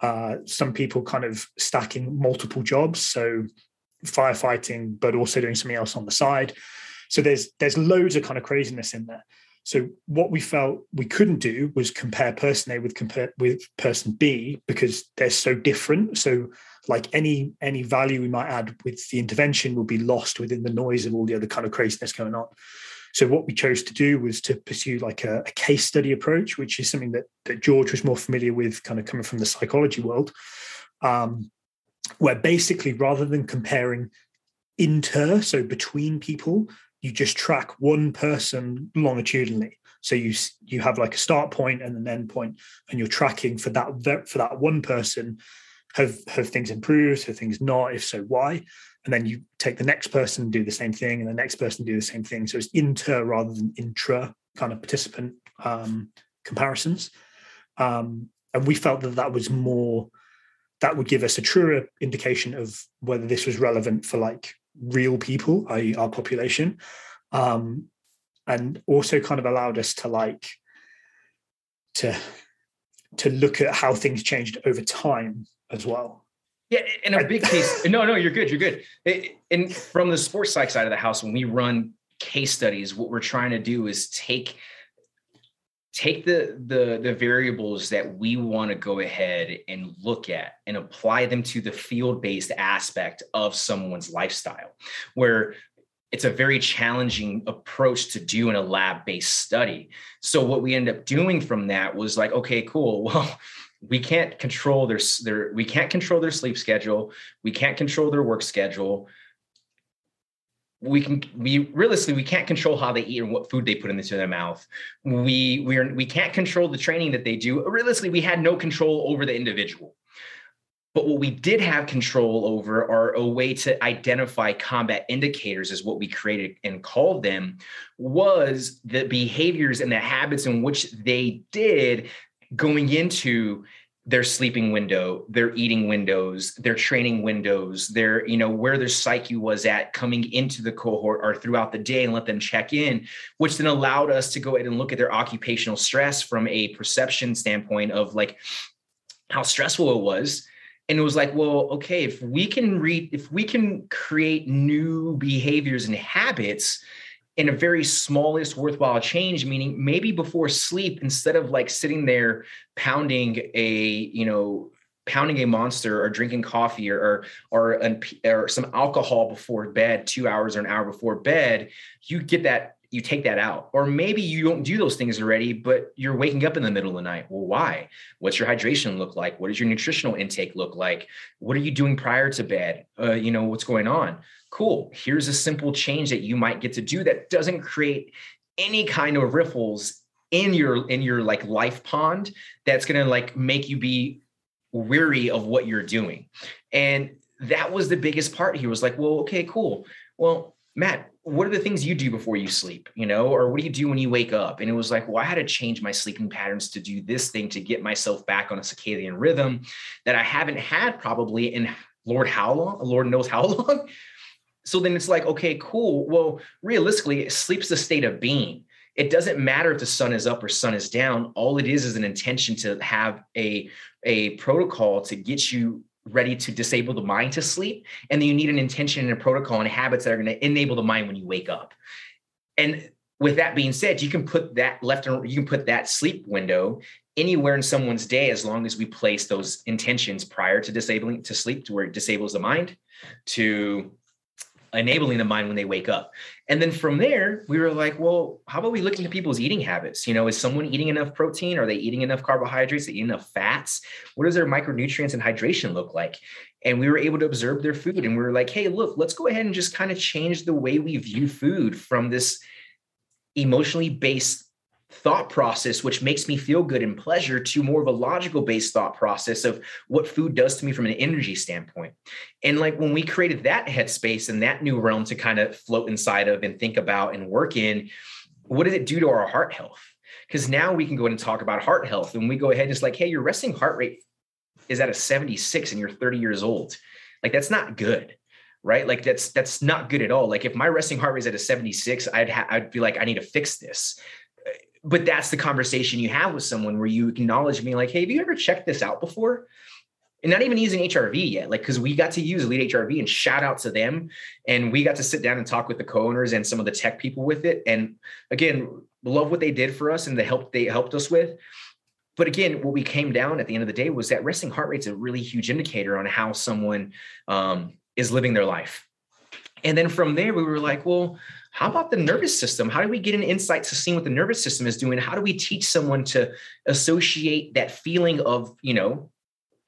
Speaker 3: Uh, some people kind of stacking multiple jobs, so firefighting, but also doing something else on the side. So there's there's loads of kind of craziness in there. So what we felt we couldn't do was compare person A with compare with person B because they're so different. So like any any value we might add with the intervention will be lost within the noise of all the other kind of craziness going on. So what we chose to do was to pursue like a, a case study approach, which is something that that George was more familiar with, kind of coming from the psychology world, um, where basically rather than comparing inter, so between people, you just track one person longitudinally. So you you have like a start point and an end point, and you're tracking for that for that one person. Have have things improved? Have things not? If so, why? And then you take the next person do the same thing, and the next person do the same thing. So it's inter rather than intra kind of participant um, comparisons. Um, and we felt that that was more that would give us a truer indication of whether this was relevant for like real people, i.e., our population, um, and also kind of allowed us to like to to look at how things changed over time as well.
Speaker 2: Yeah, in a big case, no, no, you're good, you're good. And from the sports psych side of the house, when we run case studies, what we're trying to do is take take the the the variables that we want to go ahead and look at and apply them to the field based aspect of someone's lifestyle where it's a very challenging approach to do in a lab based study. So what we end up doing from that was like okay cool. Well we can't control their, their we can't control their sleep schedule. We can't control their work schedule we can we realistically we can't control how they eat and what food they put into their mouth. We we are we can't control the training that they do. Realistically we had no control over the individual. But what we did have control over are a way to identify combat indicators is what we created and called them was the behaviors and the habits in which they did going into their sleeping window, their eating windows, their training windows, their, you know, where their psyche was at coming into the cohort or throughout the day and let them check in, which then allowed us to go ahead and look at their occupational stress from a perception standpoint of like how stressful it was. And it was like, well, okay, if we can read, if we can create new behaviors and habits, in a very smallest worthwhile change meaning maybe before sleep instead of like sitting there pounding a you know pounding a monster or drinking coffee or or or, an, or some alcohol before bed 2 hours or an hour before bed you get that you take that out. Or maybe you don't do those things already but you're waking up in the middle of the night. Well why? What's your hydration look like? What does your nutritional intake look like? What are you doing prior to bed? Uh, you know what's going on? Cool. Here's a simple change that you might get to do that doesn't create any kind of ripples in your in your like life pond that's going to like make you be weary of what you're doing. And that was the biggest part. He was like well okay cool. Well matt what are the things you do before you sleep you know or what do you do when you wake up and it was like well i had to change my sleeping patterns to do this thing to get myself back on a circadian rhythm that i haven't had probably in lord how long lord knows how long so then it's like, okay, cool. Well, realistically, sleep's a state of being. It doesn't matter if the sun is up or sun is down. All it is is an intention to have a, a protocol to get you ready to disable the mind to sleep. And then you need an intention and a protocol and habits that are going to enable the mind when you wake up. And with that being said, you can put that left and you can put that sleep window anywhere in someone's day as long as we place those intentions prior to disabling to sleep to where it disables the mind to enabling the mind when they wake up. And then from there, we were like, well, how about we look into people's eating habits? You know, is someone eating enough protein? Are they eating enough carbohydrates? Are they eating enough fats? What does their micronutrients and hydration look like? And we were able to observe their food and we were like, hey, look, let's go ahead and just kind of change the way we view food from this emotionally based thought process, which makes me feel good and pleasure, to more of a logical based thought process of what food does to me from an energy standpoint. And like when we created that headspace and that new realm to kind of float inside of and think about and work in, what did it do to our heart health? Because now we can go and talk about heart health and we go ahead and it's like, hey, your resting heart rate is at a 76 and you're 30 years old. Like that's not good right? Like that's that's not good at all. Like if my resting heart rate is at a 76, I'd ha- I'd be like, I need to fix this but that's the conversation you have with someone where you acknowledge me like, hey, have you ever checked this out before? And not even using HRV yet, like because we got to use Elite HRV and shout out to them, and we got to sit down and talk with the co-owners and some of the tech people with it. And again, love what they did for us and the help they helped us with. But again, what we came down at the end of the day was that resting heart rate is a really huge indicator on how someone um, is living their life. And then from there, we were like, well, how about the nervous system? How do we get an insight to seeing what the nervous system is doing? How do we teach someone to associate that feeling of, you know,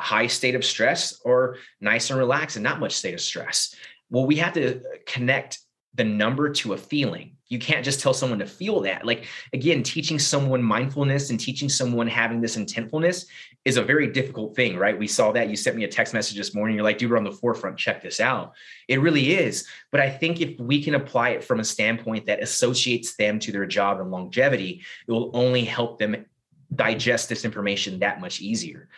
Speaker 2: high state of stress or nice and relaxed and not much state of stress? Well, we have to connect the number to a feeling. You can't just tell someone to feel that. Like again, teaching someone mindfulness and teaching someone having this intentfulness is a very difficult thing, right? We saw that you sent me a text message this morning. You're like, dude, we're on the forefront. Check this out. It really is. But I think if we can apply it from a standpoint that associates them to their job and longevity, it will only help them digest this information that much easier.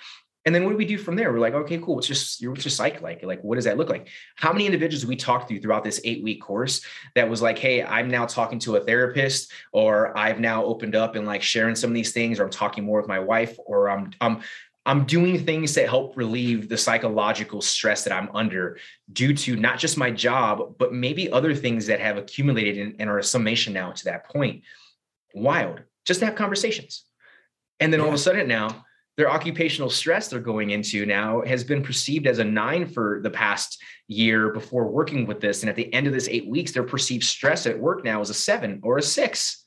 Speaker 2: And then what do we do from there? We're like, okay, cool. What's just your what's your psych like? Like, what does that look like? How many individuals we talked to throughout this eight week course that was like, hey, I'm now talking to a therapist, or I've now opened up and like sharing some of these things, or I'm talking more with my wife, or I'm I'm I'm doing things that help relieve the psychological stress that I'm under due to not just my job, but maybe other things that have accumulated and, and are a summation now to that point. Wild. Just to have conversations. And then yeah. all of a sudden now their occupational stress they're going into now has been perceived as a nine for the past year before working with this. And at the end of this eight weeks, their perceived stress at work now is a seven or a six.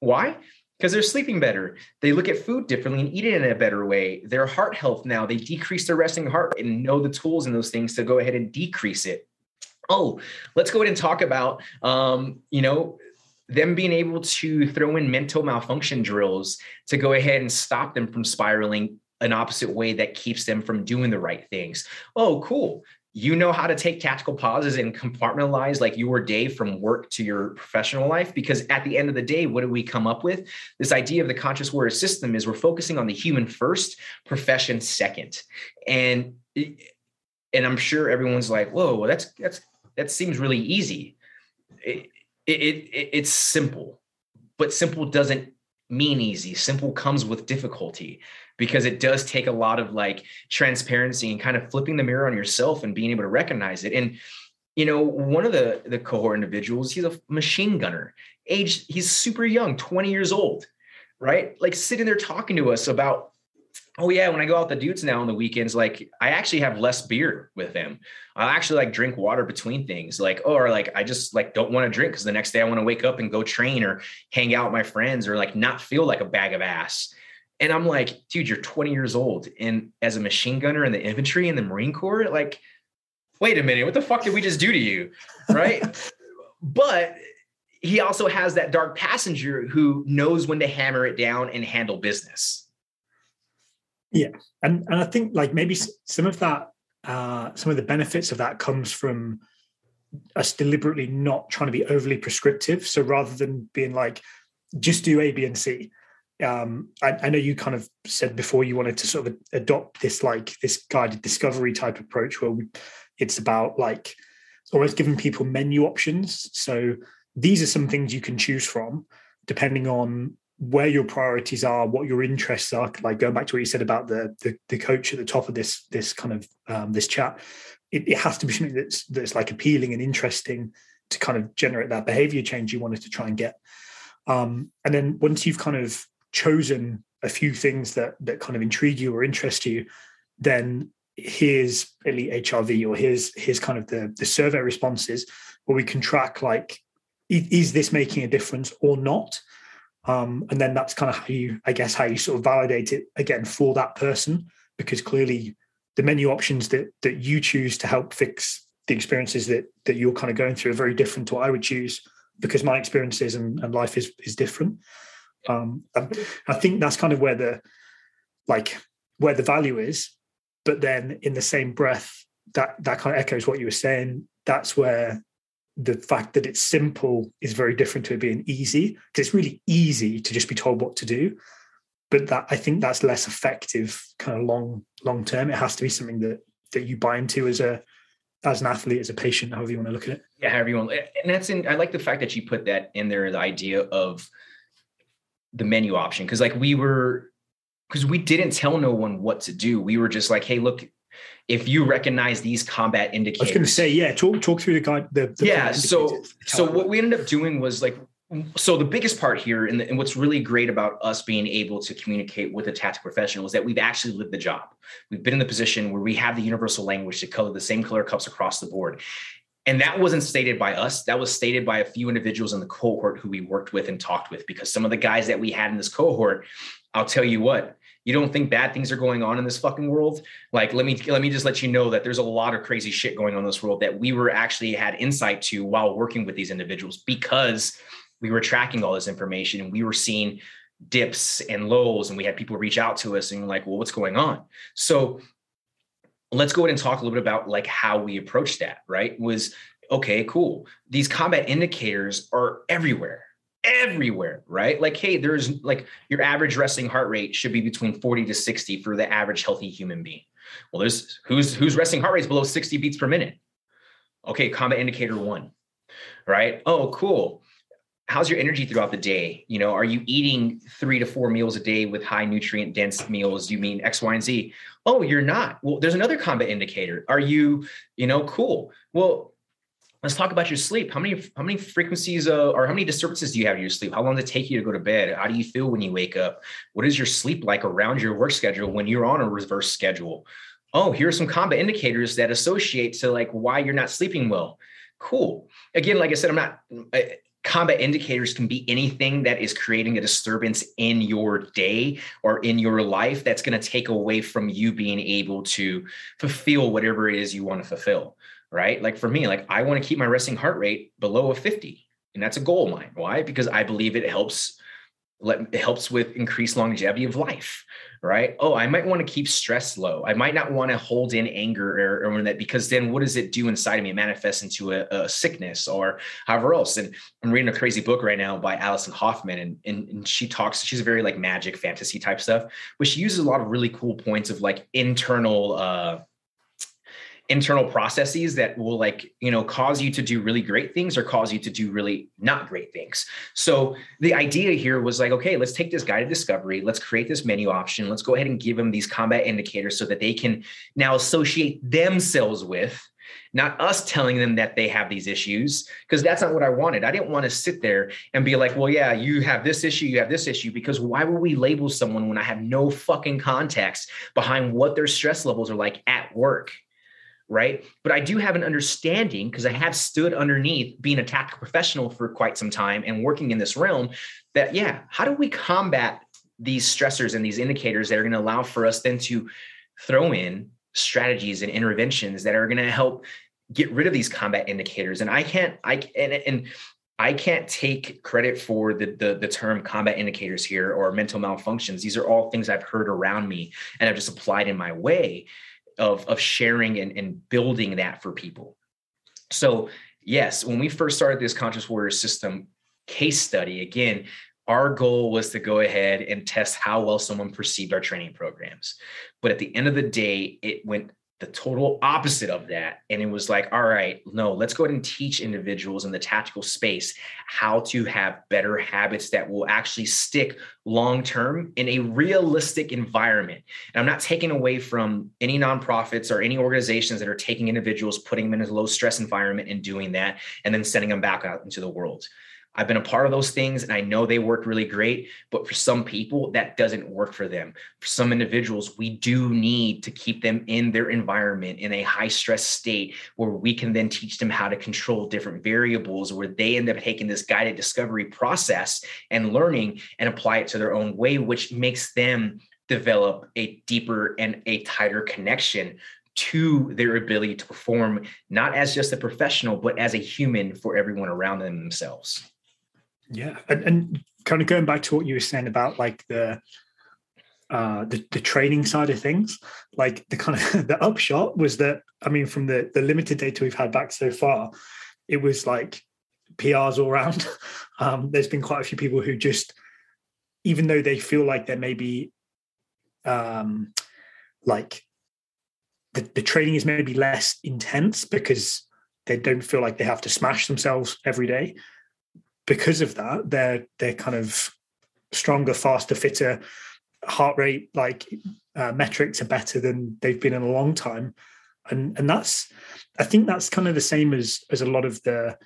Speaker 2: Why? Because they're sleeping better. They look at food differently and eat it in a better way. Their heart health now, they decrease their resting heart and know the tools and those things to go ahead and decrease it. Oh, let's go ahead and talk about, um, you know, them being able to throw in mental malfunction drills to go ahead and stop them from spiraling an opposite way that keeps them from doing the right things. Oh, cool. You know how to take tactical pauses and compartmentalize like your day from work to your professional life. Because at the end of the day, what do we come up with? This idea of the conscious warrior system is we're focusing on the human first, profession second. And and I'm sure everyone's like, whoa, that's that's that seems really easy. It, it, it it's simple, but simple doesn't mean easy. Simple comes with difficulty because it does take a lot of like transparency and kind of flipping the mirror on yourself and being able to recognize it. And you know, one of the the cohort individuals, he's a machine gunner. Age, he's super young, 20 years old, right? Like sitting there talking to us about oh yeah, when I go out the dudes now on the weekends, like I actually have less beer with them. I'll actually like drink water between things, like or like I just like don't want to drink because the next day I want to wake up and go train or hang out with my friends or like not feel like a bag of ass. And I'm like, dude, you're 20 years old, and as a machine gunner in the infantry in the Marine Corps, like, wait a minute, what the fuck did we just do to you, right? but he also has that dark passenger who knows when to hammer it down and handle business
Speaker 3: yeah, and and I think like maybe some of that, uh, some of the benefits of that comes from us deliberately not trying to be overly prescriptive. So rather than being like, just do A, B, and C. Um, I, I know you kind of said before you wanted to sort of adopt this like this guided discovery type approach where we, it's about like almost giving people menu options. So these are some things you can choose from depending on where your priorities are, what your interests are. Like going back to what you said about the the, the coach at the top of this this kind of um, this chat, it, it, has to be something that's that's like appealing and interesting to kind of generate that behavior change you wanted to try and get. Um, and then once you've kind of chosen a few things that that kind of intrigue you or interest you, then here's elite HRV or here's here's kind of the the survey responses where we can track like is this making a difference or not um, and then that's kind of how you, I guess, how you sort of validate it again for that person, because clearly the menu options that that you choose to help fix the experiences that that you're kind of going through are very different to what I would choose because my experiences and, and life is is different. Um, I think that's kind of where the like where the value is. But then in the same breath, that that kind of echoes what you were saying. That's where the fact that it's simple is very different to it being easy because it's really easy to just be told what to do. But that i think that's less effective kind of long long term. It has to be something that that you buy into as a as an athlete as a patient however you want to look at it.
Speaker 2: Yeah however you want and that's in i like the fact that you put that in there the idea of the menu option. Because like we were because we didn't tell no one what to do. We were just like hey look if you recognize these combat indicators.
Speaker 3: I was going to say, yeah, talk talk through the. The, the
Speaker 2: yeah. So so what we ended up doing was like, so the biggest part here, and, the, and what's really great about us being able to communicate with a tactical professional is that we've actually lived the job. We've been in the position where we have the universal language to color the same color cups across the board. And that wasn't stated by us. That was stated by a few individuals in the cohort who we worked with and talked with, because some of the guys that we had in this cohort, I'll tell you what, you don't think bad things are going on in this fucking world? Like let me let me just let you know that there's a lot of crazy shit going on in this world that we were actually had insight to while working with these individuals because we were tracking all this information and we were seeing dips and lows and we had people reach out to us and like well what's going on? So let's go ahead and talk a little bit about like how we approached that right? Was okay cool. These combat indicators are everywhere everywhere, right? Like, hey, there's like your average resting heart rate should be between 40 to 60 for the average healthy human being. Well, there's who's who's resting heart rate is below 60 beats per minute. Okay, combat indicator one, right? Oh, cool. How's your energy throughout the day? You know, are you eating three to four meals a day with high nutrient dense meals? You mean X, Y, and Z? Oh, you're not. Well, there's another combat indicator. Are you, you know, cool? Well, let's talk about your sleep. How many how many frequencies uh, or how many disturbances do you have in your sleep? How long does it take you to go to bed? How do you feel when you wake up? What is your sleep like around your work schedule when you're on a reverse schedule? Oh, here are some combat indicators that associate to like why you're not sleeping well. Cool. Again, like I said, I'm not. Uh, combat indicators can be anything that is creating a disturbance in your day or in your life that's going to take away from you being able to fulfill whatever it is you want to fulfill right? Like for me, like I want to keep my resting heart rate below a 50. And that's a goal of mine. Why? Because I believe it helps let it helps with increased longevity of life, right? Oh, I might want to keep stress low. I might not want to hold in anger or, or that because then what does it do inside of me? It manifests into a, a, sickness or however else. And I'm reading a crazy book right now by Alison Hoffman, and, and, and she talks, she's very like magic fantasy type stuff, but she uses a lot of really cool points of like internal uh internal processes that will like you know cause you to do really great things or cause you to do really not great things so the idea here was like okay let's take this guided discovery let's create this menu option let's go ahead and give them these combat indicators so that they can now associate themselves with not us telling them that they have these issues because that's not what I wanted. I didn't want to sit there and be like, well, yeah, you have this issue, you have this issue, because why would we label someone when I have no fucking context behind what their stress levels are like at work? Right? But I do have an understanding because I have stood underneath being a tactical professional for quite some time and working in this realm that, yeah, how do we combat these stressors and these indicators that are going to allow for us then to throw in strategies and interventions that are going to help get rid of these combat indicators? And I can't, I, and, and, I can't take credit for the, the, the term combat indicators here or mental malfunctions. These are all things I've heard around me and I've just applied in my way of, of sharing and, and building that for people. So, yes, when we first started this conscious warrior system case study, again, our goal was to go ahead and test how well someone perceived our training programs. But at the end of the day, it went the total opposite of that. And it was like, all right, no, let's go ahead and teach individuals in the tactical space how to have better habits that will actually stick long term in a realistic environment. And I'm not taking away from any nonprofits or any organizations that are taking individuals, putting them in a low stress environment and doing that, and then sending them back out into the world. I've been a part of those things and I know they work really great, but for some people, that doesn't work for them. For some individuals, we do need to keep them in their environment in a high stress state where we can then teach them how to control different variables, where they end up taking this guided discovery process and learning and apply it to their own way, which makes them develop a deeper and a tighter connection to their ability to perform not as just a professional but as a human for everyone around them themselves
Speaker 3: yeah, and, and kind of going back to what you were saying about like the uh, the, the training side of things, like the kind of the upshot was that I mean, from the the limited data we've had back so far, it was like PRs all around. Um, there's been quite a few people who just, even though they feel like they're maybe, um, like the, the training is maybe less intense because they don't feel like they have to smash themselves every day. Because of that, they're they're kind of stronger, faster, fitter. Heart rate like uh, metrics are better than they've been in a long time, and and that's I think that's kind of the same as as a lot of the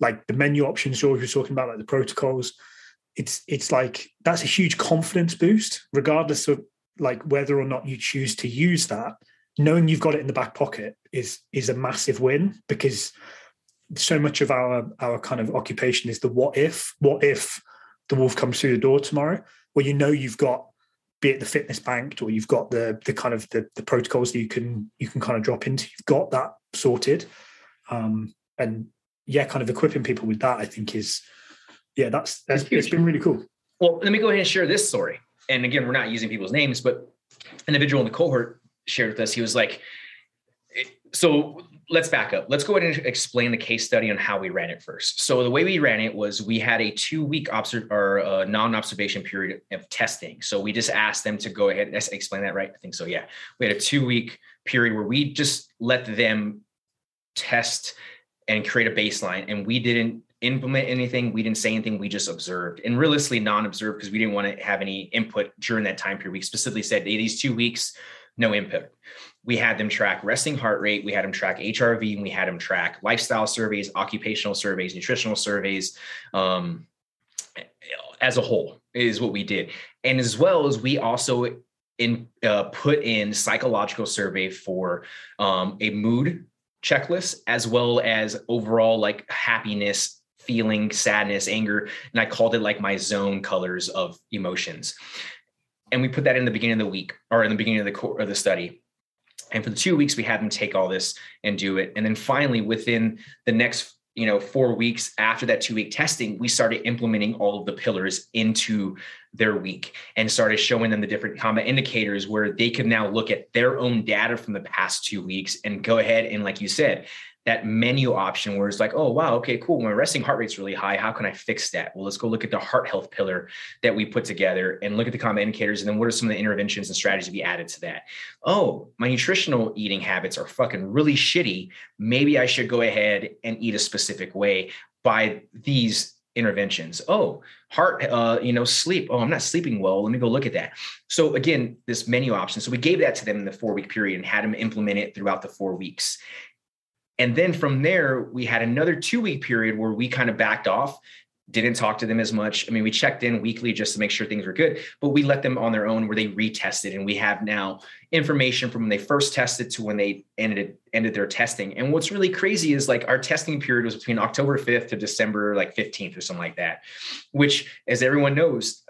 Speaker 3: like the menu options George was talking about, like the protocols. It's it's like that's a huge confidence boost, regardless of like whether or not you choose to use that. Knowing you've got it in the back pocket is is a massive win because so much of our our kind of occupation is the what if. What if the wolf comes through the door tomorrow? Well, you know you've got be it the fitness banked or you've got the the kind of the, the protocols that you can you can kind of drop into. You've got that sorted. Um, and yeah, kind of equipping people with that, I think is yeah, that's that's it's been really cool.
Speaker 2: Well, let me go ahead and share this story. And again, we're not using people's names, but an individual in the cohort shared with us. He was like, so let's back up. Let's go ahead and explain the case study on how we ran it first. So the way we ran it was we had a two week observ- or uh, non-observation period of testing. So we just asked them to go ahead. and explain that right? I think so. Yeah, we had a two week period where we just let them test and create a baseline, and we didn't implement anything. We didn't say anything. We just observed and realistically non-observed because we didn't want to have any input during that time period. We specifically said hey, these two weeks, no input we had them track resting heart rate, we had them track HRV, and we had them track lifestyle surveys, occupational surveys, nutritional surveys, um, as a whole is what we did. And as well as we also in uh, put in psychological survey for um, a mood checklist as well as overall like happiness feeling sadness anger and i called it like my zone colors of emotions and we put that in the beginning of the week or in the beginning of the of the study and for the two weeks, we had them take all this and do it. And then finally, within the next you know four weeks after that two week testing we started implementing all of the pillars into their week and started showing them the different combat indicators where they could now look at their own data from the past two weeks and go ahead and like you said that menu option where it's like, oh, wow, okay, cool. My resting heart rate's really high. How can I fix that? Well, let's go look at the heart health pillar that we put together and look at the combat indicators. And then what are some of the interventions and strategies we added to that? Oh, my nutritional eating habits are fucking really shitty. Maybe I should go ahead and eat a specific way by these interventions. Oh, heart, uh, you know, sleep. Oh, I'm not sleeping well. Let me go look at that. So again, this menu option. So we gave that to them in the four week period and had them implement it throughout the four weeks. And then from there, we had another two week period where we kind of backed off, didn't talk to them as much. I mean, we checked in weekly just to make sure things were good, but we let them on their own where they retested. And we have now information from when they first tested to when they ended ended their testing. And what's really crazy is like our testing period was between October 5th to December like 15th or something like that, which as everyone knows,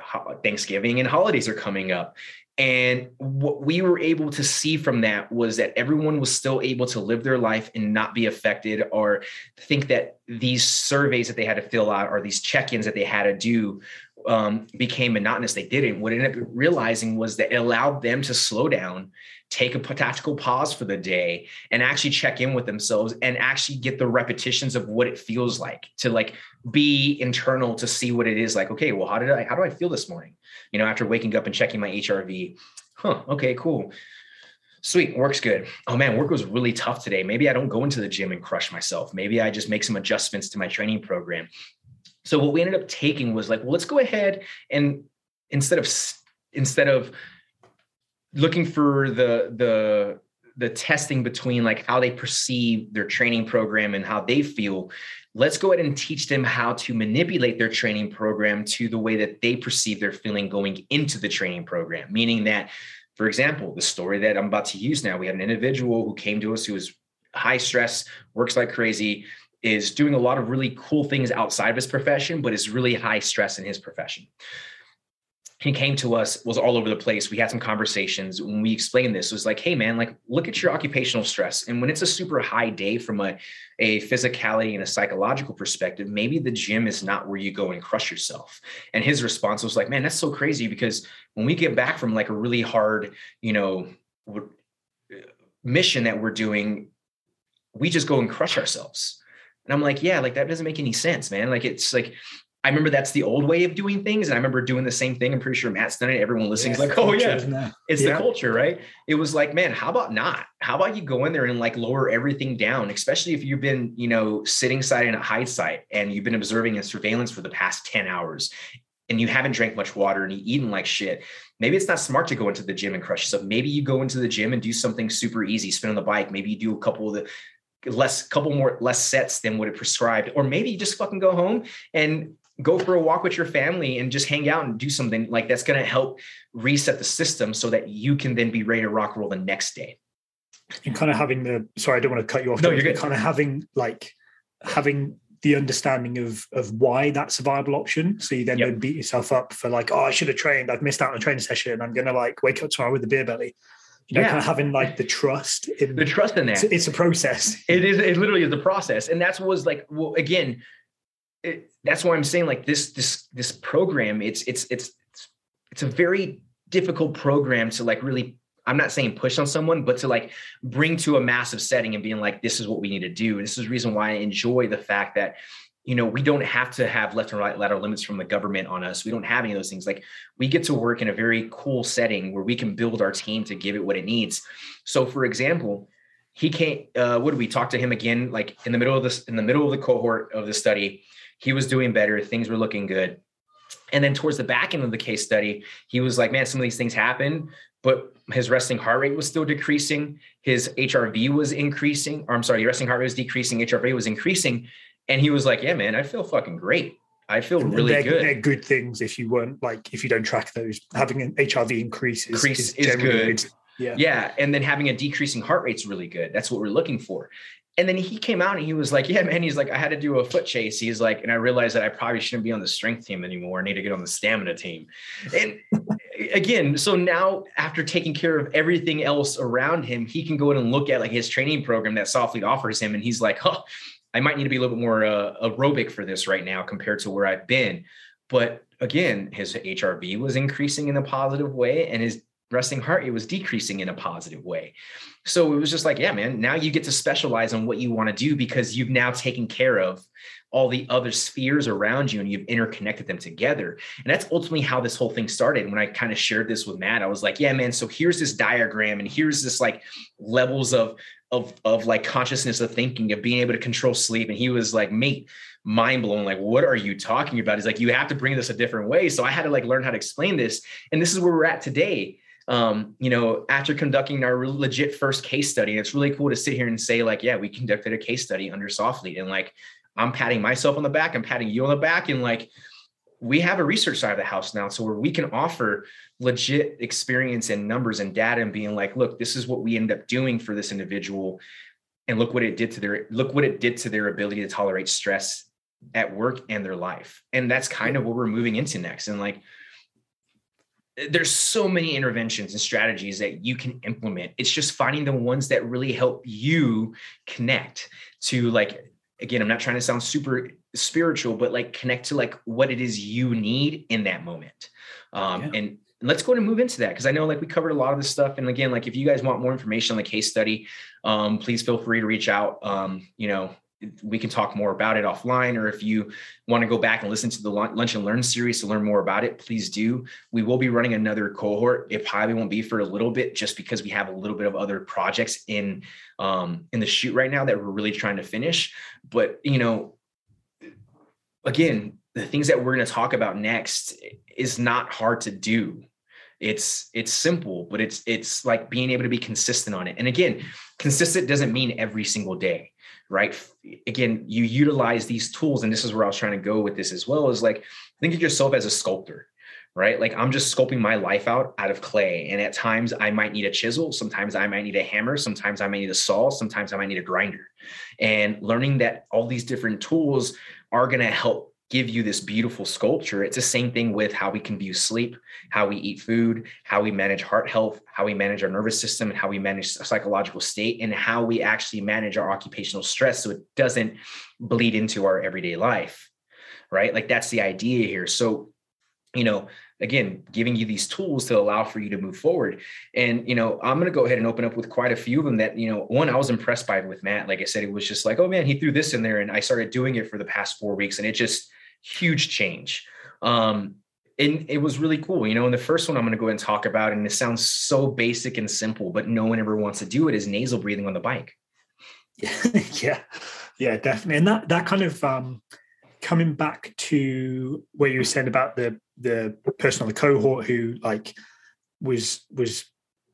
Speaker 2: Thanksgiving and holidays are coming up. And what we were able to see from that was that everyone was still able to live their life and not be affected or think that these surveys that they had to fill out or these check ins that they had to do um, became monotonous. They didn't. What ended up realizing was that it allowed them to slow down, take a tactical pause for the day, and actually check in with themselves and actually get the repetitions of what it feels like to like be internal to see what it is like. Okay, well, how did I? How do I feel this morning? you know, after waking up and checking my HRV. Huh, okay, cool. Sweet, works good. Oh man, work was really tough today. Maybe I don't go into the gym and crush myself. Maybe I just make some adjustments to my training program. So what we ended up taking was like, well, let's go ahead and instead of instead of looking for the the the testing between like how they perceive their training program and how they feel let's go ahead and teach them how to manipulate their training program to the way that they perceive their feeling going into the training program. Meaning that, for example, the story that I'm about to use now, we had an individual who came to us who was high stress, works like crazy, is doing a lot of really cool things outside of his profession, but is really high stress in his profession. he came to us was all over the place. We had some conversations. When we explained this it was like hey man like look at your occupational stress. And when it's a super high day from a, a physicality and a psychological perspective maybe the gym is not where you go and crush yourself. And his response was like man that's so crazy because when we get back from like a really hard you know uh, mission that we're doing we just go and crush ourselves and i'm like yeah like that doesn't make any sense man like it's like I remember that's the old way of doing things. And I remember doing the same thing. I'm pretty sure Matt's done it. Everyone listening yeah, is like, oh, yeah, it's yeah. the culture, right? It was like, man, how about not? How about you go in there and like lower everything down, especially if you've been, you know, sitting side in a high site and you've been observing a surveillance for the past 10 hours and you haven't drank much water and you eaten like shit. Maybe it's not smart to go into the gym and crush yourself. Maybe you go into the gym and do something super easy, spin on the bike. Maybe you do a couple of the less couple more less sets than what it prescribed. Or maybe you just fucking go home and go for a walk with your family and just hang out and do something like that's going to help reset the system so that you can then be ready to rock and roll the next day.
Speaker 3: And kind of having the sorry i don't want to cut you off
Speaker 2: no, you're good.
Speaker 3: kind of having like having the understanding of of why that's a viable option so you then yep. don't beat yourself up for like oh i should have trained. I've missed out on a training session. I'm gonna like wake up tomorrow with a beer belly you know, yeah. kind of having like the trust in
Speaker 2: the trust in that.
Speaker 3: It's, it's, a process.
Speaker 2: It is. It literally is the process, and that's what was like. Well, again, it, that's why I'm saying like this this this program it's it's it's it's a very difficult program to like really I'm not saying push on someone, but to like bring to a massive setting and being like, this is what we need to do. And this is the reason why I enjoy the fact that, you know, we don't have to have left and right lateral limits from the government on us. We don't have any of those things. Like we get to work in a very cool setting where we can build our team to give it what it needs. So for example, he can't, uh, what did we talk to him again? Like in the middle of this, in the middle of the cohort of the study, he was doing better. Things were looking good. And then towards the back end of the case study, he was like, man, some of these things happen, but his resting heart rate was still decreasing. His HRV was increasing, or I'm sorry, resting heart rate was decreasing, HRV was increasing. And he was like, yeah, man, I feel fucking great. I feel and really
Speaker 3: they're,
Speaker 2: good.
Speaker 3: They're good things if you weren't like, if you don't track those. Having an HRV increase is,
Speaker 2: Increase is, is good. good. Yeah. Yeah. And then having a decreasing heart rate is really good. That's what we're looking for. And then he came out and he was like, Yeah, man. He's like, I had to do a foot chase. He's like, and I realized that I probably shouldn't be on the strength team anymore. I need to get on the stamina team. And again, so now after taking care of everything else around him, he can go in and look at like his training program that Soflete offers him. And he's like, Oh, I might need to be a little bit more uh, aerobic for this right now compared to where I've been. But again, his HRV was increasing in a positive way and his resting heart rate was decreasing in a positive way. So it was just like, yeah, man, now you get to specialize on what you want to do because you've now taken care of all the other spheres around you and you've interconnected them together. And that's ultimately how this whole thing started. When I kind of shared this with Matt, I was like, yeah, man, so here's this diagram and here's this like levels of of of like consciousness of thinking of being able to control sleep. And he was like, mate, mind blown. Like, what are you talking about? He's like, you have to bring this a different way. So I had to like learn how to explain this. And this is where we're at today um, you know, after conducting our legit first case study, it's really cool to sit here and say, like, yeah, we conducted a case study under Soflete. And like, I'm patting myself on the back, I'm patting you on the back. And like, we have a research side of the house now. So where we can offer legit experience and numbers and data and being like, look, this is what we end up doing for this individual. And look what it did to their look what it did to their ability to tolerate stress at work and their life. And that's kind of what we're moving into next. And like, there's so many interventions and strategies that you can implement. It's just finding the ones that really help you connect to like again, I'm not trying to sound super spiritual, but like connect to like what it is you need in that moment. Um, yeah. and let's go and move into that because I know like we covered a lot of this stuff. And again, like if you guys want more information on the case study, um, please feel free to reach out. Um, you know, we can talk more about it offline or if you want to go back and listen to the lunch and learn series to learn more about it please do we will be running another cohort it probably won't be for a little bit just because we have a little bit of other projects in um, in the shoot right now that we're really trying to finish but you know again the things that we're going to talk about next is not hard to do it's it's simple but it's it's like being able to be consistent on it and again consistent doesn't mean every single day right? Again, you utilize these tools, and this is where I was trying to go with this as well. Is like think of yourself as a sculptor, right? Like I'm just sculpting my life out out of clay, and at times I might need a chisel, sometimes I might need a hammer, sometimes I might need a saw, sometimes I might need a grinder, and learning that all these different tools are going to help give you this beautiful sculpture. It's the same thing with how we can view sleep, how we eat food, how we manage heart health, how we manage our nervous system, and how we manage psychological state, and how we actually manage our occupational stress so it doesn't bleed into our everyday life. Right. Like that's the idea here. So, you know, again, giving you these tools to allow for you to move forward. And, you know, I'm going to go ahead and open up with quite a few of them that, you know, one I was impressed by with Matt. Like I said, it was just like, oh man, he threw this in there. And I started doing it for the past four weeks and it just, huge change. Um, and it was really cool. You know, and the first one I'm going to go and talk about, and it sounds so basic and simple, but no one ever wants to do it, is nasal breathing on the bike.
Speaker 3: yeah, yeah, definitely. And that that kind of um, coming back to where you were saying about the the person on the cohort who like was was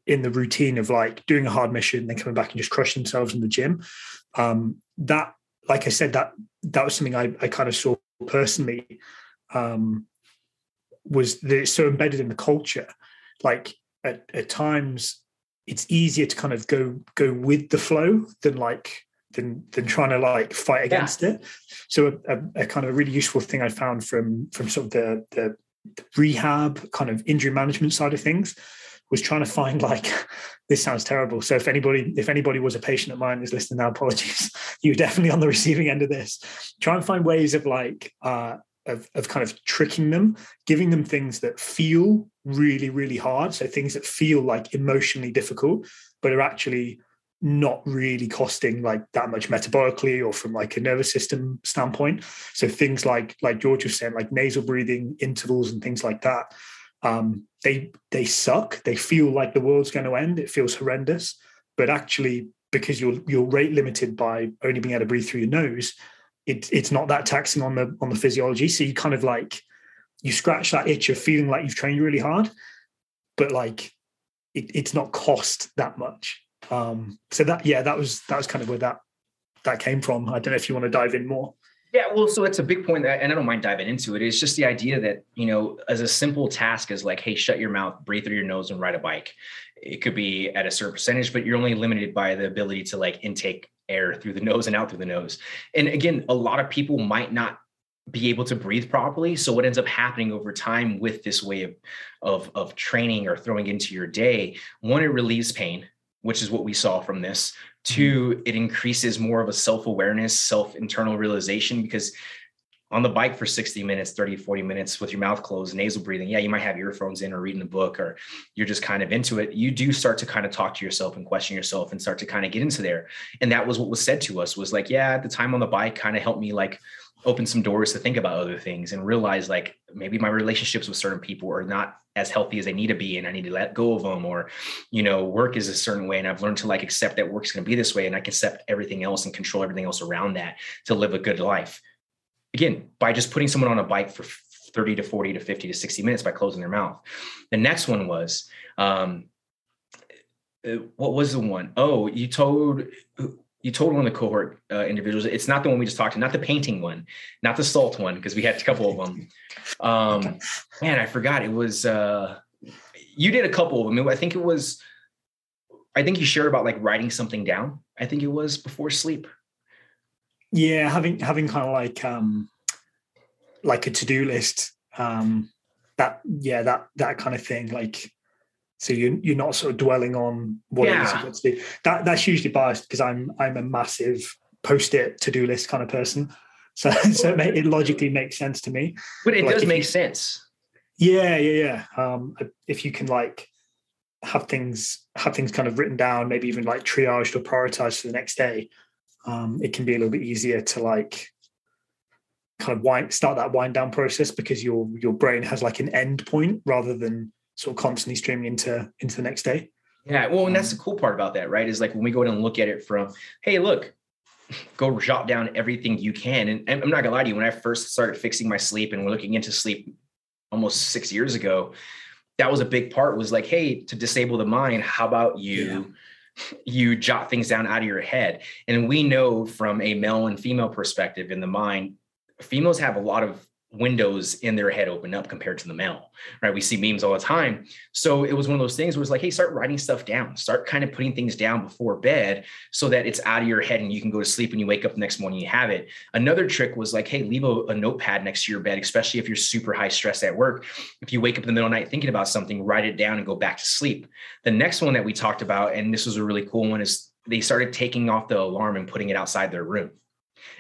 Speaker 3: in the routine of like doing a hard mission, then coming back and just crushing themselves in the gym. Um, that, like I said, that that was something I, I kind of saw personally um, was that it's so embedded in the culture. Like at, at times, it's easier to kind of go go with the flow than like than than trying to like fight against yeah. it. So a, a, a, kind of a really useful thing I found from from sort of the, the rehab kind of injury management side of things was trying to find like this sounds terrible. So if anybody if anybody was a patient of mine is listening now, apologies. You're definitely on the receiving end of this. Try and find ways of like uh of, of kind of tricking them, giving them things that feel really, really hard. So things that feel like emotionally difficult, but are actually not really costing like that much metabolically or from like a nervous system standpoint. So things like like George was saying, like nasal breathing intervals and things like that um, they they suck. They feel like the world's going to end. It feels horrendous, but actually, because you're you're rate limited by only being able to breathe through your nose, it, it's not that taxing on the on the physiology. So you kind of like you scratch that itch of feeling like you've trained really hard, but like it, it's not cost that much. Um, so that yeah, that was that was kind of where that that came from. I don't know if you want to dive in more.
Speaker 2: Yeah, well, so it's a big point that, and I don't mind diving into it. It's just the idea that, you know, as a simple task as like, hey, shut your mouth, breathe through your nose and ride a bike. It could be at a certain percentage, but you're only limited by the ability to like intake air through the nose and out through the nose. And again, a lot of people might not be able to breathe properly. So what ends up happening over time with this way of, of, of training or throwing into your day, one, it relieves pain, which is what we saw from this. Two, mm-hmm. it increases more of a self awareness, self internal realization because on the bike for 60 minutes, 30, 40 minutes with your mouth closed, nasal breathing. Yeah, you might have earphones in or reading a book or you're just kind of into it. You do start to kind of talk to yourself and question yourself and start to kind of get into there. And that was what was said to us was like, yeah, at the time on the bike kind of helped me like open some doors to think about other things and realize like maybe my relationships with certain people are not as healthy as they need to be and I need to let go of them or you know work is a certain way and I've learned to like accept that work's going to be this way and I can accept everything else and control everything else around that to live a good life again by just putting someone on a bike for 30 to 40 to 50 to 60 minutes by closing their mouth the next one was um uh, what was the one? Oh, you told you told one of the cohort uh, individuals. It's not the one we just talked to not the painting one not the salt one because we had a couple of them. Um man i forgot it was uh you did a couple of them i think it was i think you shared about like writing something down i think it was before sleep.
Speaker 3: Yeah having having kind of like um like a to-do list um that yeah that that kind of thing like so you you're not sort of dwelling on what yeah. it is you've got to do. That that's usually biased because I'm I'm a massive post-it to-do list kind of person. So so it, it logically makes sense to me.
Speaker 2: But it like does make you, sense.
Speaker 3: Yeah, yeah, yeah. Um, if you can like have things have things kind of written down, maybe even like triaged or prioritized for the next day, um, it can be a little bit easier to like kind of wind start that wind down process because your your brain has like an end point rather than sort of constantly streaming into into the next day.
Speaker 2: Yeah, well, and that's the um, cool part about that, right? Is like when we go in and look at it from, hey, look, go jot down everything you can. And, and I'm not gonna lie to you, when I first started fixing my sleep and we're looking into sleep almost six years ago, that was a big part. Was like, hey, to disable the mind, how about you? Yeah you jot things down out of your head. And we know from a male and female perspective in the mind, females have a lot of windows in their head open up compared to the male, right? We see memes all the time. So it was one of those things where it's like, hey, start writing stuff down, start kind of putting things down before bed so that it's out of your head and you can go to sleep when you wake up the next morning, you have it. Another trick was like, hey, leave a, a notepad next to your bed, especially if you're super high stress at work. If you wake up in the middle of the night thinking about something, write it down and go back to sleep. The next one that we talked about, and this was a really cool one, is they started taking off the alarm and putting it outside their room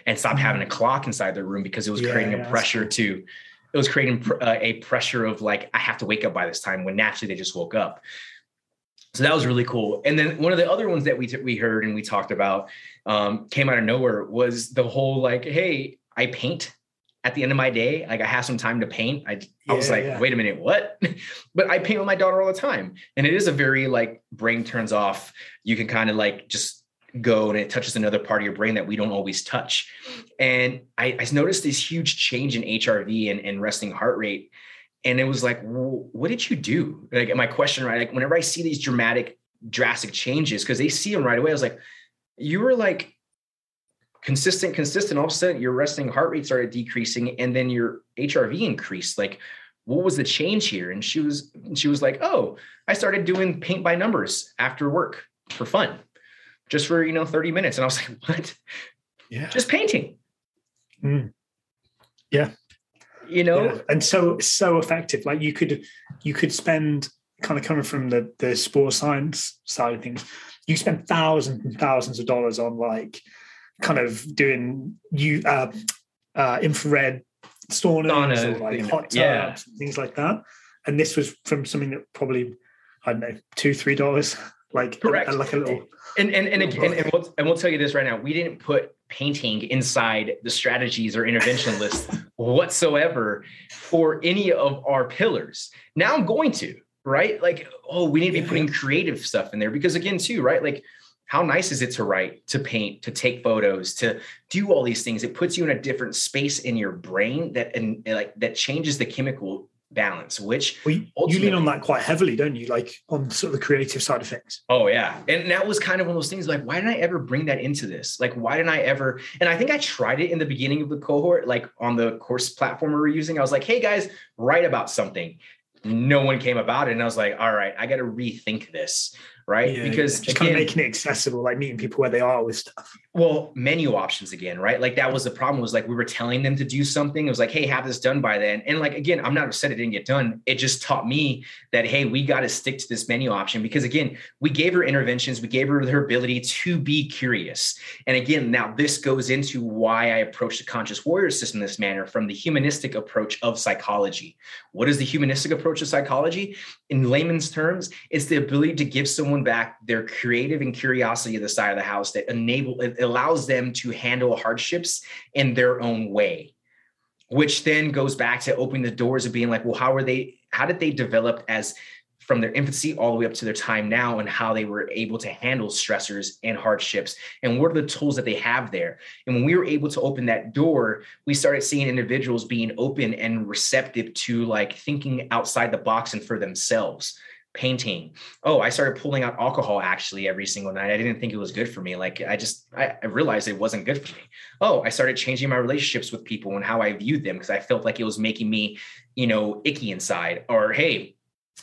Speaker 2: and stop having a clock inside their room because it was yeah, creating yeah, a pressure cool. to it was creating uh, a pressure of like i have to wake up by this time when naturally they just woke up. So that was really cool. And then one of the other ones that we t- we heard and we talked about um, came out of nowhere was the whole like hey i paint at the end of my day. Like i have some time to paint. I, I was like wait a minute what? But i paint with my daughter all the time. And it is a very like brain turns off. You can kind of like just go and it touches another part of your brain that we don't always touch. And I, I noticed this huge change in HRV and, and resting heart rate. And it was like, well, what did you do? Like my question, right? Like whenever I see these dramatic, drastic changes, because they see them right away, I was like, you were like consistent, consistent. All of a sudden, your resting heart rate started decreasing, and then your HRV increased. Like, what was the change here? And she was, she was like, oh, I started doing paint by numbers after work for fun just for you know 30 minutes. And i was like what?
Speaker 3: Yeah.
Speaker 2: Just painting.
Speaker 3: Mm. yeah.
Speaker 2: You know?
Speaker 3: Yeah. and so so effective. Like you could you could spend kind of coming from the the sports science side of things you spend thousands and thousands of dollars on like kind of doing you uh, uh infrared saunas Sauna, or like hot tubs yeah. things like that. And this was from something that probably i don't know two three dollars like
Speaker 2: correct.
Speaker 3: like a little
Speaker 2: and and and, and, and, we'll, and we'll tell you this right now. We didn't put painting inside the strategies or intervention list whatsoever for any of our pillars. Now i'm going to right? Like oh we need to be putting creative stuff in there because again too right? Like how nice is it to write to paint to take photos to do all these things? It puts you in a different space in your brain that and like that changes the chemical balance, which
Speaker 3: well, you lean on that quite heavily, don't you? Like on sort of the creative side of things.
Speaker 2: Oh yeah. And that was kind of one of those things like, why didn't I ever bring that into this? Like, why didn't I ever? And I think I tried it in the beginning of the cohort, like on the course platform we were using. I was like, hey guys, write about something. No one came about it. And I was like, all right, I got to rethink this right? Yeah, because
Speaker 3: yeah. just again, kind of making it accessible, like meeting people where they are with stuff.
Speaker 2: Well, menu options again, right? Like that was the problem. Was like we were telling them to do something. It was like, hey, have this done by then. And like again, I'm not upset it didn't get done. It just taught me that hey, we got to stick to this menu option because again, we gave her interventions, we gave her her ability to be curious. And again, now this goes into why I approach the conscious warrior system this manner from the humanistic approach of psychology. What is the humanistic approach of psychology? In layman's terms, it's the ability to give someone back their creative and curiosity of the side of the house that enable it allows them to handle hardships in their own way which then goes back to opening the doors of being like well how are they how did they develop as from their infancy all the way up to their time now and how they were able to handle stressors and hardships? And what are the tools that they have there? And when we were able to open that door we started seeing individuals being open and receptive to like thinking outside the box and for themselves painting. Oh, I started pulling out alcohol actually every single night. I didn't think it was good for me. Like I just I, I realized it wasn't good for me. Oh, I started changing my relationships with people and how I viewed them because I felt like it was making me, you know, icky inside. Or hey,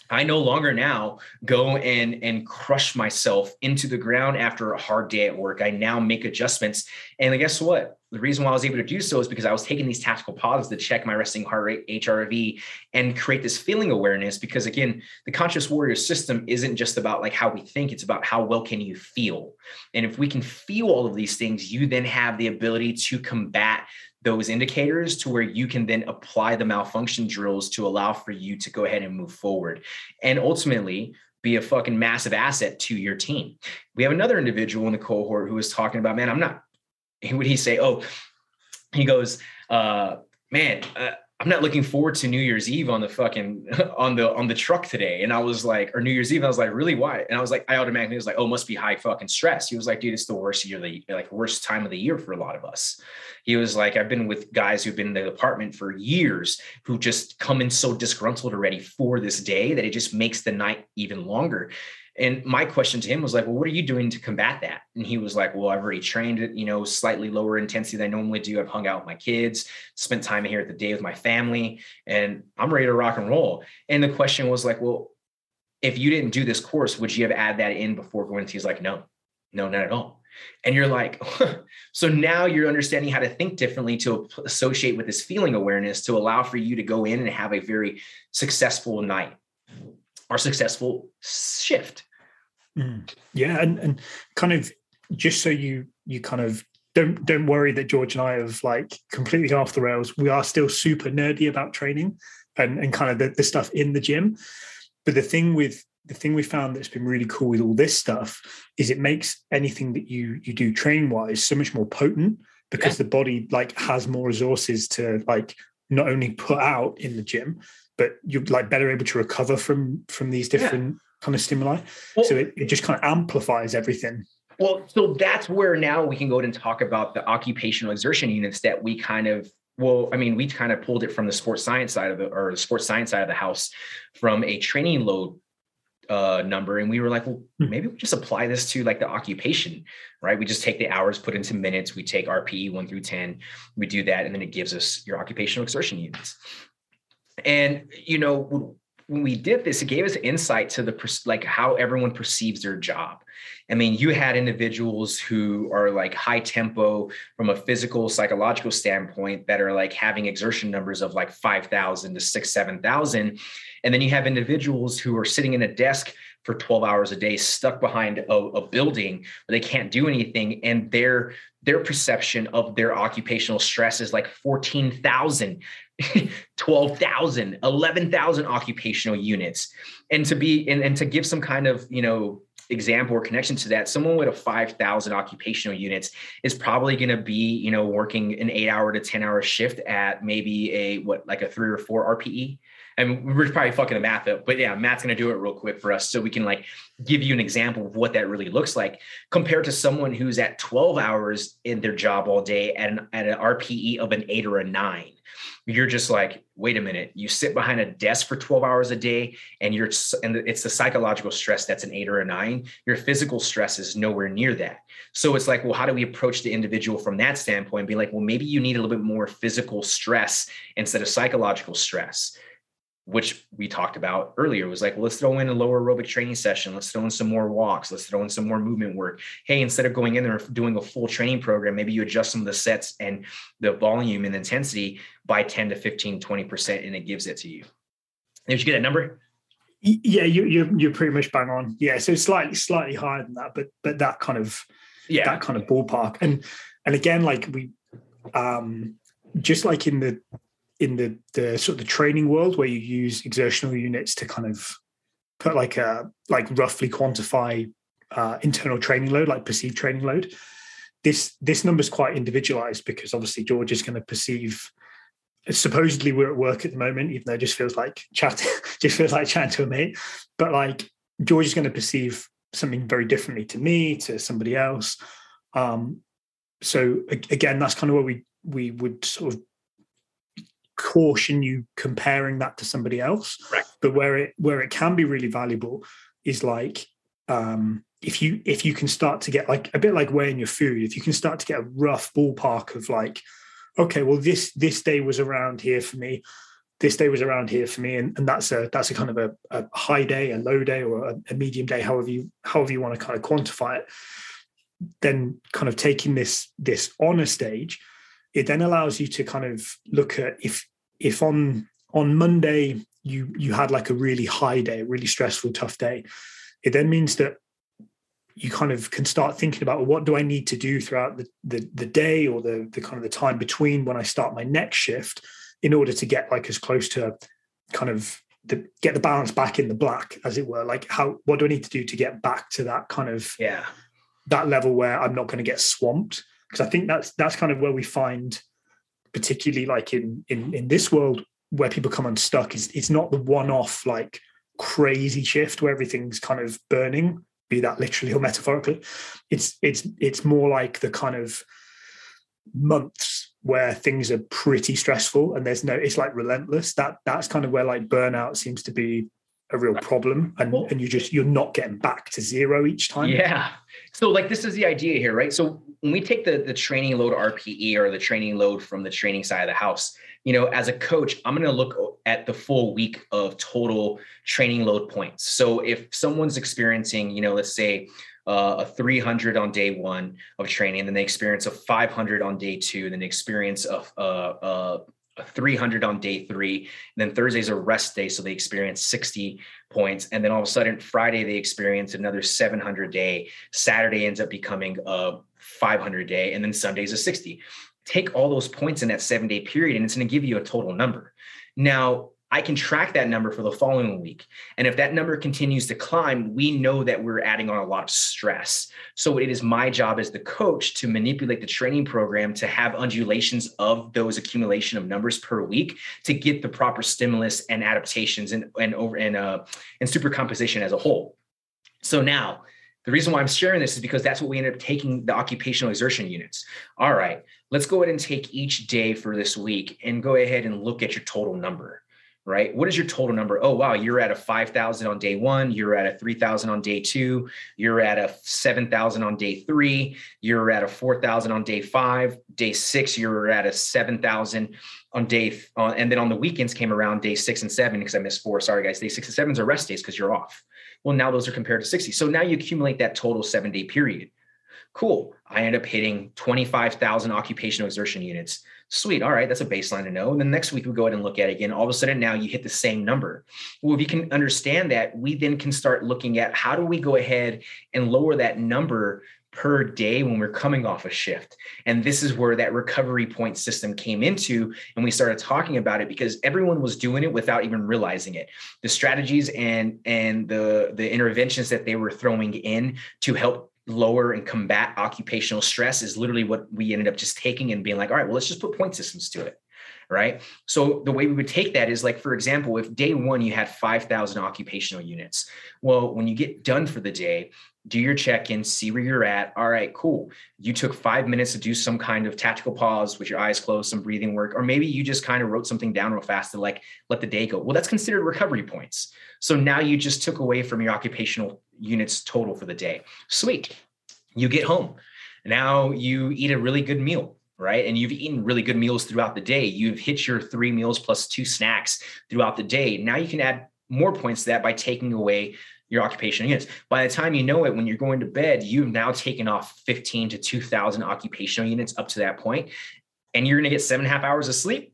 Speaker 2: I no longer now go and and crush myself into the ground after a hard day at work. I now make adjustments. And guess what? The reason why I was able to do so is because I was taking these tactical pauses to check my resting heart rate, HRV, and create this feeling awareness. Because again, the conscious warrior system isn't just about like how we think, it's about how well can you feel. And if we can feel all of these things, you then have the ability to combat those indicators to where you can then apply the malfunction drills to allow for you to go ahead and move forward and ultimately be a fucking massive asset to your team. We have another individual in the cohort who was talking about, man, I'm not, would he say, oh, he goes, uh, man, uh, I'm not looking forward to New Year's Eve on the fucking on the on the truck today. And I was like, or New Year's Eve, I was like, really why? And I was like, I automatically was like, oh, must be high fucking stress. He was like, dude, it's the worst year, the like worst time of the year for a lot of us. He was like, I've been with guys who've been in the apartment for years who just come in so disgruntled already for this day that it just makes the night even longer. And my question to him was like, well, what are you doing to combat that? And he was like, well, I've already trained at, you know, slightly lower intensity than I normally do. I've hung out with my kids, spent time here at the day with my family, and I'm ready to rock and roll. And the question was like, well, if you didn't do this course, would you have added that in before going? He's like, no, no, not at all. And you're like, so now you're understanding how to think differently to associate with this feeling awareness to allow for you to go in and have a very successful night or successful shift.
Speaker 3: Mm. Yeah, and and kind of just so you you kind of don't don't worry that George and I have like completely off the rails. We are still super nerdy about training and and kind of the, the stuff in the gym. But the thing with the thing we found that's been really cool with all this stuff is it makes anything that you you do training wise so much more potent because yeah. the body like has more resources to like not only put out in the gym but you're like better able to recover from from these different yeah. kind of stimuli. Well, so it, it just kind of amplifies everything.
Speaker 2: Well so that's where now we can go and talk about the occupational exertion units that we kind of well i mean we kind of pulled it from the sports science side of the or the sports science side of the house from a training load uh, number. And we were like well hmm. maybe we just apply this to like the occupation right? We just take the hours put into minutes. We take rpe 1 through 10 we do that and then it gives us your occupational exertion units and you know when we did this it gave us insight to the like how everyone perceives their job I mean, you had individuals who are like high tempo from a physical, psychological standpoint that are like having exertion numbers of like 5,000 to six, 7,000. And then you have individuals who are sitting in a desk for 12 hours a day, stuck behind a, a building where they can't do anything. And their, their perception of their occupational stress is like 14,000 12,000, 11,000 occupational units. And to be and, and to give some kind of, you know, example or connection to that, someone with a 5,000 occupational units is probably going to be, you know, working an eight hour to 10 hour shift at maybe a, what, like a three or four RPE. And we're probably fucking the math up, but yeah, Matt's going to do it real quick for us so we can like give you an example of what that really looks like compared to someone who's at 12 hours in their job all day at an, at an RPE of an eight or a nine. You're just like wait a minute. You sit behind a desk for 12 hours a day and you're and it's the psychological stress that's an eight or a nine. Your physical stress is nowhere near that. So it's like well how do we approach the individual from that standpoint be like well maybe you need a little bit more physical stress instead of psychological stress which we talked about earlier was like, well, let's throw in a lower aerobic training session. Let's throw in some more walks. Let's throw in some more movement work. Hey, instead of going in there doing a full training program, maybe you adjust some of the sets and the volume and intensity by 10 to 15, 20%, and it gives it to you. Did you get that number?
Speaker 3: Yeah, you, you're you're pretty much bang on. Yeah, so slightly slightly higher than that, but but that kind of yeah that kind of ballpark. And and again, like we um just like in the in the the sort of the training world where you use exertional units to kind of put like a like roughly quantify uh, internal training load, like perceived training load. This this number is quite individualized because obviously George is going to perceive. Supposedly we're at work at the moment, even though it just feels like chatting, just feels like chatting to a mate. But like George is going to perceive something very differently to me, to somebody else. Um, so again, that's kind of where we we would sort of caution you comparing that to somebody else.
Speaker 2: Right.
Speaker 3: But where it where it can be really valuable is like um, if you if you can start to get like a bit like weighing your food, if you can start to get a rough ballpark of like, okay, well this this day was around here for me, this day was around here for me, and, and that's a that's a kind of a, a high day, a low day, or a, a medium day, however you however you want to kind of quantify it. Then kind of taking this this on a stage it then allows you to kind of look at if if on on Monday you you had like a really high day, really stressful, tough day, it then means that you kind of can start thinking about well, what do I need to do throughout the, the the day or the the kind of the time between when I start my next shift in order to get like as close to kind of the get the balance back in the black as it were? Like how what do I need to do to get back to that kind of
Speaker 2: yeah.
Speaker 3: that level where I'm not going to get swamped because I think that's that's kind of where we find, particularly like in in in this world where people come unstuck is it's not the one-off like crazy shift where everything's kind of burning, be that literally or metaphorically. It's it's it's more like the kind of months where things are pretty stressful and there's no it's like relentless. That that's kind of where like burnout seems to be a real problem and, and you just you're not getting back to zero each time
Speaker 2: yeah so like this is the idea here right so when we take the the training load rpe or the training load from the training side of the house you know as a coach i'm going to look at the full week of total training load points. So if someone's experiencing you know let's say uh, a 300 on day one of training, then they experience a 500 on day two, and then they experience a, a a 300 on day three. And then Thursday's a rest day. So they experience 60 points. And then all of a sudden, Friday, they experience another 700 day. Saturday ends up becoming a 500 day. And then Sunday's a 60. Take all those points in that seven day period, and it's going to give you a total number. Now, I can track that number for the following week. And if that number continues to climb, we know that we're adding on a lot of stress. So it is my job as the coach to manipulate the training program to have undulations of those accumulation of numbers per week to get the proper stimulus and adaptations and and over and uh and supercompensation as a whole. So now the reason why I'm sharing this is because that's what we ended up taking the occupational exertion units. All right, let's go ahead and take each day for this week and go ahead and look at your total number right? What is your total number? Oh, wow, you're at a 5,000 on day one, you're at a 3,000 on day two, you're at a 7,000 on day three, you're at a 4,000 on day five, day six, you're at a 7,000 on day, uh, and then on the weekends came around day six and seven because I missed four. Sorry, guys. Day six and seven are rest days because you're off. Well, now those are compared to 60. So now you accumulate that total seven day period. Cool. I end up hitting 25,000 occupational exertion units. Sweet. All right. That's a baseline to know. And then next week we go ahead and look at it again. All of a sudden now you hit the same number. Well, if you can understand that, we then can start looking at how do we go ahead and lower that number per day when we're coming off a shift. And this is where that recovery point system came into. And we started talking about it because everyone was doing it without even realizing it. The strategies and and the the interventions that they were throwing in to help lower and combat occupational stress is literally what we ended up just taking and being like, all right, well, let's just put point systems to it. Right. So the way we would take that is like, for example, if day one you had 5,000 occupational units, well, when you get done for the day, do your check in, see where you're at. All right, cool. You took five minutes to do some kind of tactical pause with your eyes closed, some breathing work, or maybe you just kind of wrote something down real fast to like let the day go. Well, that's considered recovery points. So now you just took away from your occupational units total for the day. Sweet. You get home. Now you eat a really good meal, right? And you've eaten really good meals throughout the day. You've hit your three meals plus two snacks throughout the day. Now you can add more points to that by taking away your occupational units. By the time you know it, when you're going to bed, you've now taken off 15 to 2,000 occupational units up to that point, and you're going to get seven and a half hours of sleep.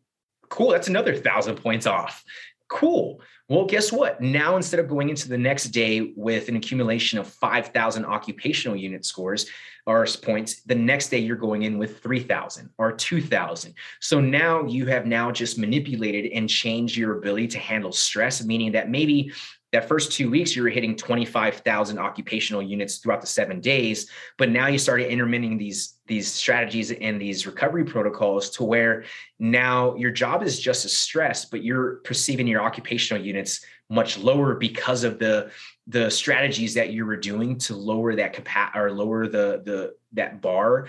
Speaker 2: Cool. That's another thousand points off. Cool. Well, guess what? Now, instead of going into the next day with an accumulation of 5,000 occupational unit scores or points, the next day you're going in with 3,000 or 2,000. So now you have now just manipulated and changed your ability to handle stress, meaning that maybe that first two weeks you were hitting 25,000 occupational units throughout the seven days, but now you started intermitting these these strategies and these recovery protocols to where now your job is just as stress, but you're perceiving your occupational units much lower because of the the strategies that you were doing to lower that capacity or lower the the that bar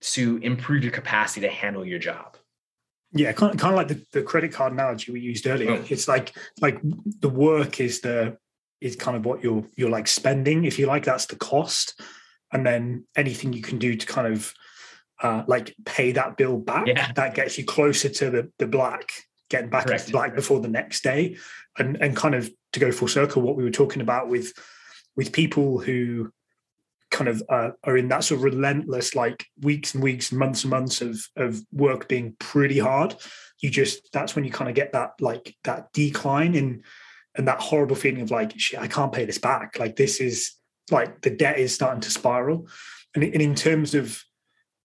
Speaker 2: to improve your capacity to handle your job.
Speaker 3: Yeah, kind of, kind of like the, the credit card analogy we used earlier. Oh. It's like like the work is the is kind of what you're you're like spending, if you like. That's the cost, and then anything you can do to kind of uh, like pay that bill back, yeah. that gets you closer to the the black, getting back Correct. into black before the next day, and and kind of to go full circle, what we were talking about with with people who kind of uh, are in that sort of relentless like weeks and weeks and months and months of of work being pretty hard. You just that's when you kind of get that like that decline in and that horrible feeling of like shit i can't pay this back. Like this is like the debt is starting to spiral. And, and in terms of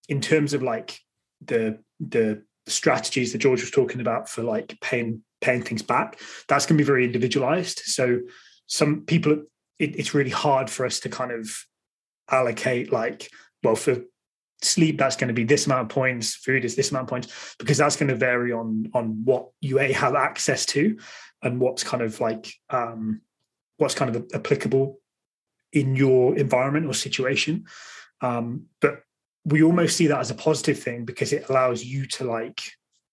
Speaker 3: in terms of like the the strategies that george was talking about for like paying paying things back that's going to be very individualized. So some people it, it's really hard for us to kind of allocate like well for sleep that's going to be this amount of points food is this amount of points because that's going to vary on on what you a have access to and what's kind of like um what's kind of applicable in your environment or situation. Um but we almost see that as a positive thing because it allows you to like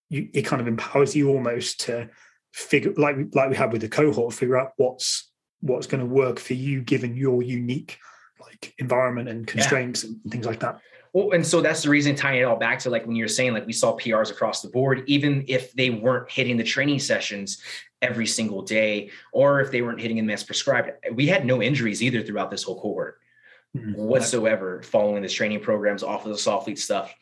Speaker 3: you it kind of empowers you almost to figure like like we had with the cohort, figure out what's what's going to work for you given your unique like environment and constraints yeah. and things like that.
Speaker 2: Well, and so that's the reason tying it all back to like when you're saying like we saw PRs across the board, even if they weren't hitting the training sessions every single day, or if they weren't hitting them as prescribed, we had no injuries either throughout this whole cohort mm-hmm. whatsoever following the training programs off of the Soflete stuff.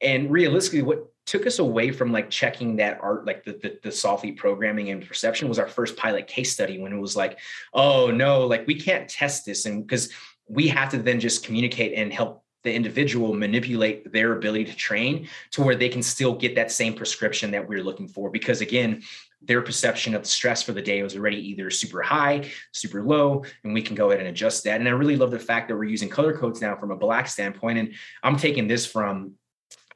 Speaker 2: And realistically, what took us away from like checking that art, like the, the, the Soflete programming and perception was our first pilot case study when it was like, oh no, like we can't test this. And because we have to then just communicate and help the individual manipulate their ability to train to where they can still get that same prescription that we're looking for. Because again their perception of the stress for the day was already either super high super low and we can go ahead and adjust that. And i really love the fact that we're using color codes now from a black standpoint. And i'm taking this from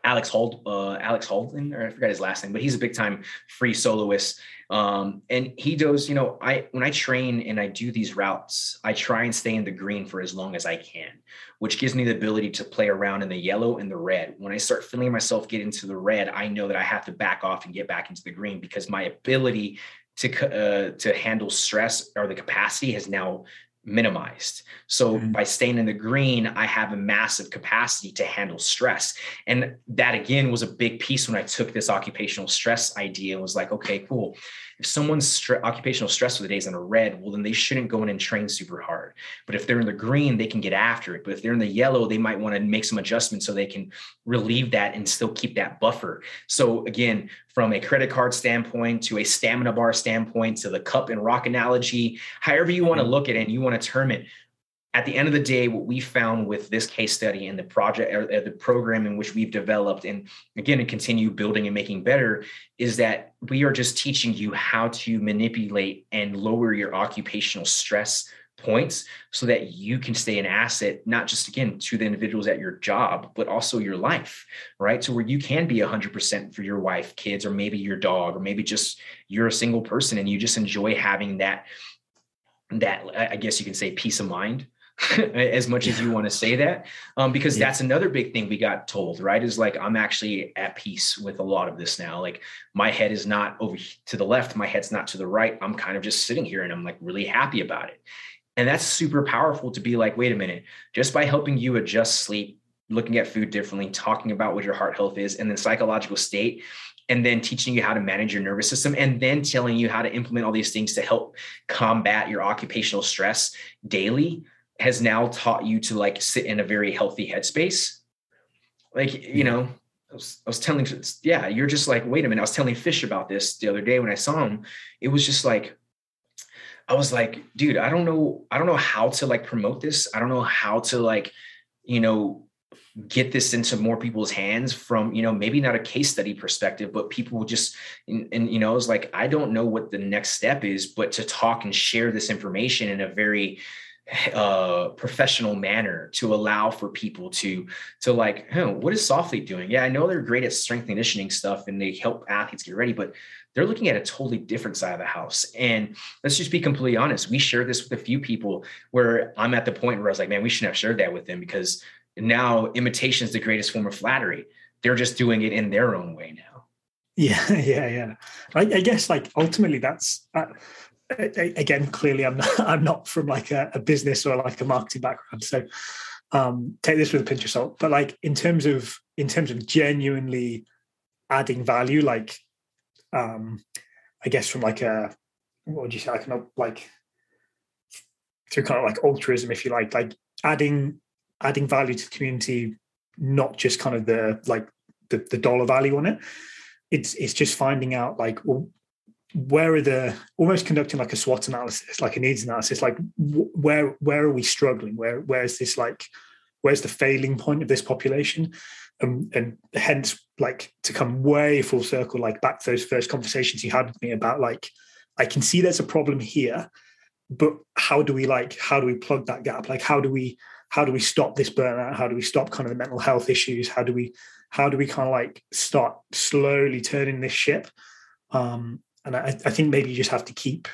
Speaker 2: Alex Hold, uh, Alex Holden, or I forgot his last name, but he's a big time free soloist. Um, and he does, you know, I when I train and I do these routes, I try and stay in the green for as long as I can, which gives me the ability to play around in the yellow and the red. When I start feeling myself get into the red, I know that I have to back off and get back into the green because my ability to uh, to handle stress or the capacity has now minimized. So mm-hmm. by staying in the green, I have a massive capacity to handle stress. And that again was a big piece when I took this occupational stress idea and was like, okay, cool if someone's st- occupational stress for the day is in a red, well, then they shouldn't go in and train super hard. But if they're in the green, they can get after it. But if they're in the yellow, they might want to make some adjustments so they can relieve that and still keep that buffer. So again, from a credit card standpoint to a stamina bar standpoint to the cup and rock analogy, however you want to look at it and you want to term it, at the end of the day, what we found with this case study and the project or uh, the program in which we've developed, and again, to continue building and making better, is that we are just teaching you how to manipulate and lower your occupational stress points so that you can stay an asset not just again to the individuals at your job but also your life right? So where you can be 100% for your wife kids or maybe your dog or maybe just you're a single person and you just enjoy having that that i guess you can say peace of mind as much as you want to say that um, because yeah. that's another big thing we got told right is like i'm actually at peace with a lot of this now like my head is not over to the left my head's not to the right i'm kind of just sitting here and i'm like really happy about it and that's super powerful to be like wait a minute just by helping you adjust sleep looking at food differently talking about what your heart health is and then psychological state and then teaching you how to manage your nervous system and then telling you how to implement all these things to help combat your occupational stress daily has now taught you to like sit in a very healthy headspace. Like, you know, I was, I was telling, yeah, you're just like, wait a minute. I was telling Fish about this the other day when I saw him. It was just like, I was like, dude, I don't know, I don't know how to like promote this. I don't know how to like, you know, get this into more people's hands from, you know, maybe not a case study perspective, but people just, and, and you know, it's like, I don't know what the next step is, but to talk and share this information in a very, uh, professional manner to allow for people to to like, what is Soflete doing? Yeah, I know they're great at strength conditioning stuff and they help athletes get ready, but they're looking at a totally different side of the house. And let's just be completely honest. We shared this with a few people where I'm at the point where I was like, man, we shouldn't have shared that with them because now imitation is the greatest form of flattery. They're just doing it in their own way now.
Speaker 3: Yeah, yeah, yeah. I, I guess like ultimately that's uh, again, clearly I'm not, I'm not from like a, a, business or like a marketing background. So um, take this with a pinch of salt. But like in terms of in terms of genuinely adding value, like um, I guess from like a what would you say, like not like through kind of like altruism, if you like, like adding adding value to the community, not just kind of the like the, the dollar value on it. It's it's just finding out like well where are the almost conducting like a SWOT analysis, like a needs analysis, like where where are we struggling? Where where is this like where's the failing point of this population? Um, and hence like to come way full circle, like back to those first conversations you had with me about like I can see there's a problem here, but how do we like how do we plug that gap? Like how do we how do we stop this burnout? How do we stop kind of the mental health issues? How do we how do we kind of like start slowly turning this ship? Um, and I, I think maybe you just have to keep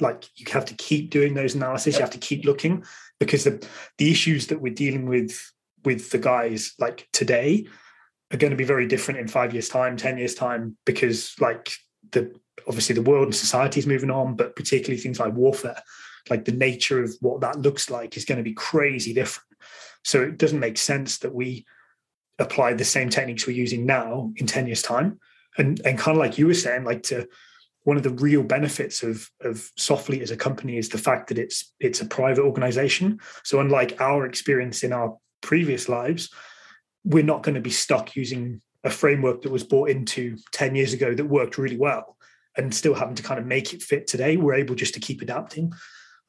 Speaker 3: like you have to keep doing those analysis. You have to keep looking because the the issues that we're dealing with with the guys like today are going to be very different in five years time, ten years time, because like the obviously the world and society is moving on, but particularly things like warfare, like the nature of what that looks like is going to be crazy different. So it doesn't make sense that we apply the same techniques we're using now in 10 years' time. And and kind of like you were saying, like to one of the real benefits of of Soflete as a company is the fact that it's it's a private organization. So unlike our experience in our previous lives, we're not going to be stuck using a framework that was bought into 10 years ago that worked really well and still having to kind of make it fit today. We're able just to keep adapting.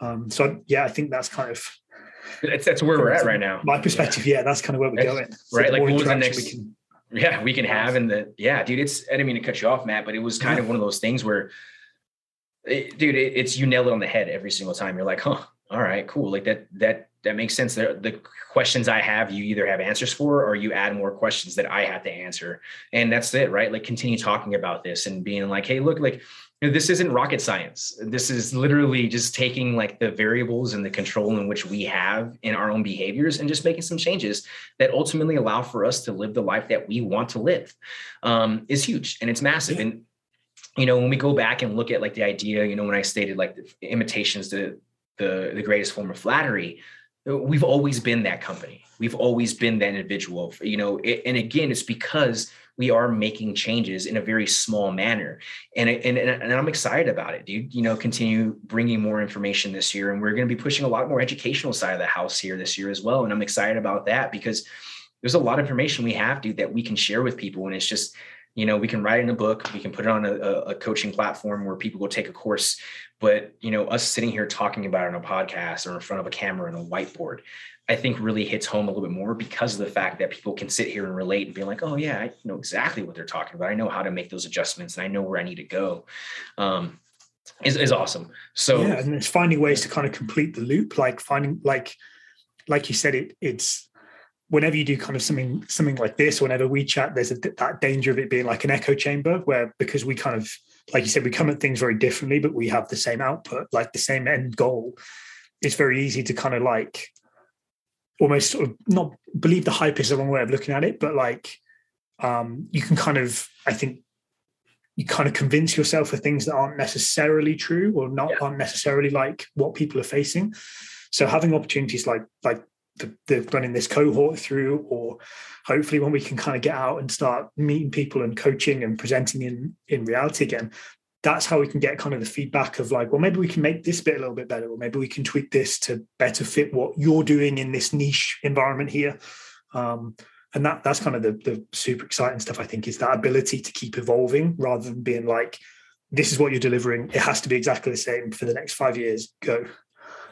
Speaker 3: Um, so yeah, I think that's kind of
Speaker 2: that's, that's where we're at right now.
Speaker 3: My perspective, yeah, yeah that's kind of where we're
Speaker 2: that's,
Speaker 3: going.
Speaker 2: So right, like what was the next? We can, yeah, we can have in the yeah, dude. It's I didn't mean to cut you off, Matt, but it was kind yeah. of one of those things where, it, dude, it, it's you nail it on the head every single time. You're like, huh, all right, cool. Like that that that makes sense. The, the questions I have, you either have answers for, or you add more questions that I have to answer, and that's it, right? Like continue talking about this and being like, hey, look, like you know, this isn't rocket science. This is literally just taking like the variables and the control in which we have in our own behaviors and just making some changes that ultimately allow for us to live the life that we want to live. Um, is huge and it's massive. Yeah. And you know, when we go back and look at like the idea, you know, when I stated like the imitations the the the greatest form of flattery, we've always been that company. We've always been that individual. You know, it, and again, it's because we are making changes in a very small manner. And, and and i'm excited about it dude. You know continue bringing more information this year and we're going to be pushing a lot more educational side of the house here this year as well and i'm excited about that because there's a lot of information we have dude that we can share with people and it's just you know we can write in a book we can put it on a, a coaching platform where people will take a course but you know us sitting here talking about it on a podcast or in front of a camera and a whiteboard I think really hits home a little bit more because of the fact that people can sit here and relate and be like, oh yeah, I know exactly what they're talking about. I know how to make those adjustments and I know where I need to go. Um, is, is awesome. So
Speaker 3: yeah, and it's finding ways to kind of complete the loop, like finding like like you said, it it's whenever you do kind of something something like this, whenever we chat, there's a, that danger of it being like an echo chamber where because we kind of like you said, we come at things very differently, but we have the same output, like the same end goal. It's very easy to kind of like almost sort of not believe the hype is the wrong way of looking at it, but like um, you can kind of, I think, you kind of convince yourself of things that aren't necessarily true or not yeah. aren't necessarily like what people are facing. So having opportunities like like the, the running this cohort through, or hopefully when we can kind of get out and start meeting people and coaching and presenting in in reality again, that's how we can get kind of the feedback of like, well, maybe we can make this bit a little bit better, or maybe we can tweak this to better fit what you're doing in this niche environment here. Um, and that that's kind of the, the super exciting stuff, I think, is that ability to keep evolving rather than being like, this is what you're delivering. It has to be exactly the same for the next five years. Go.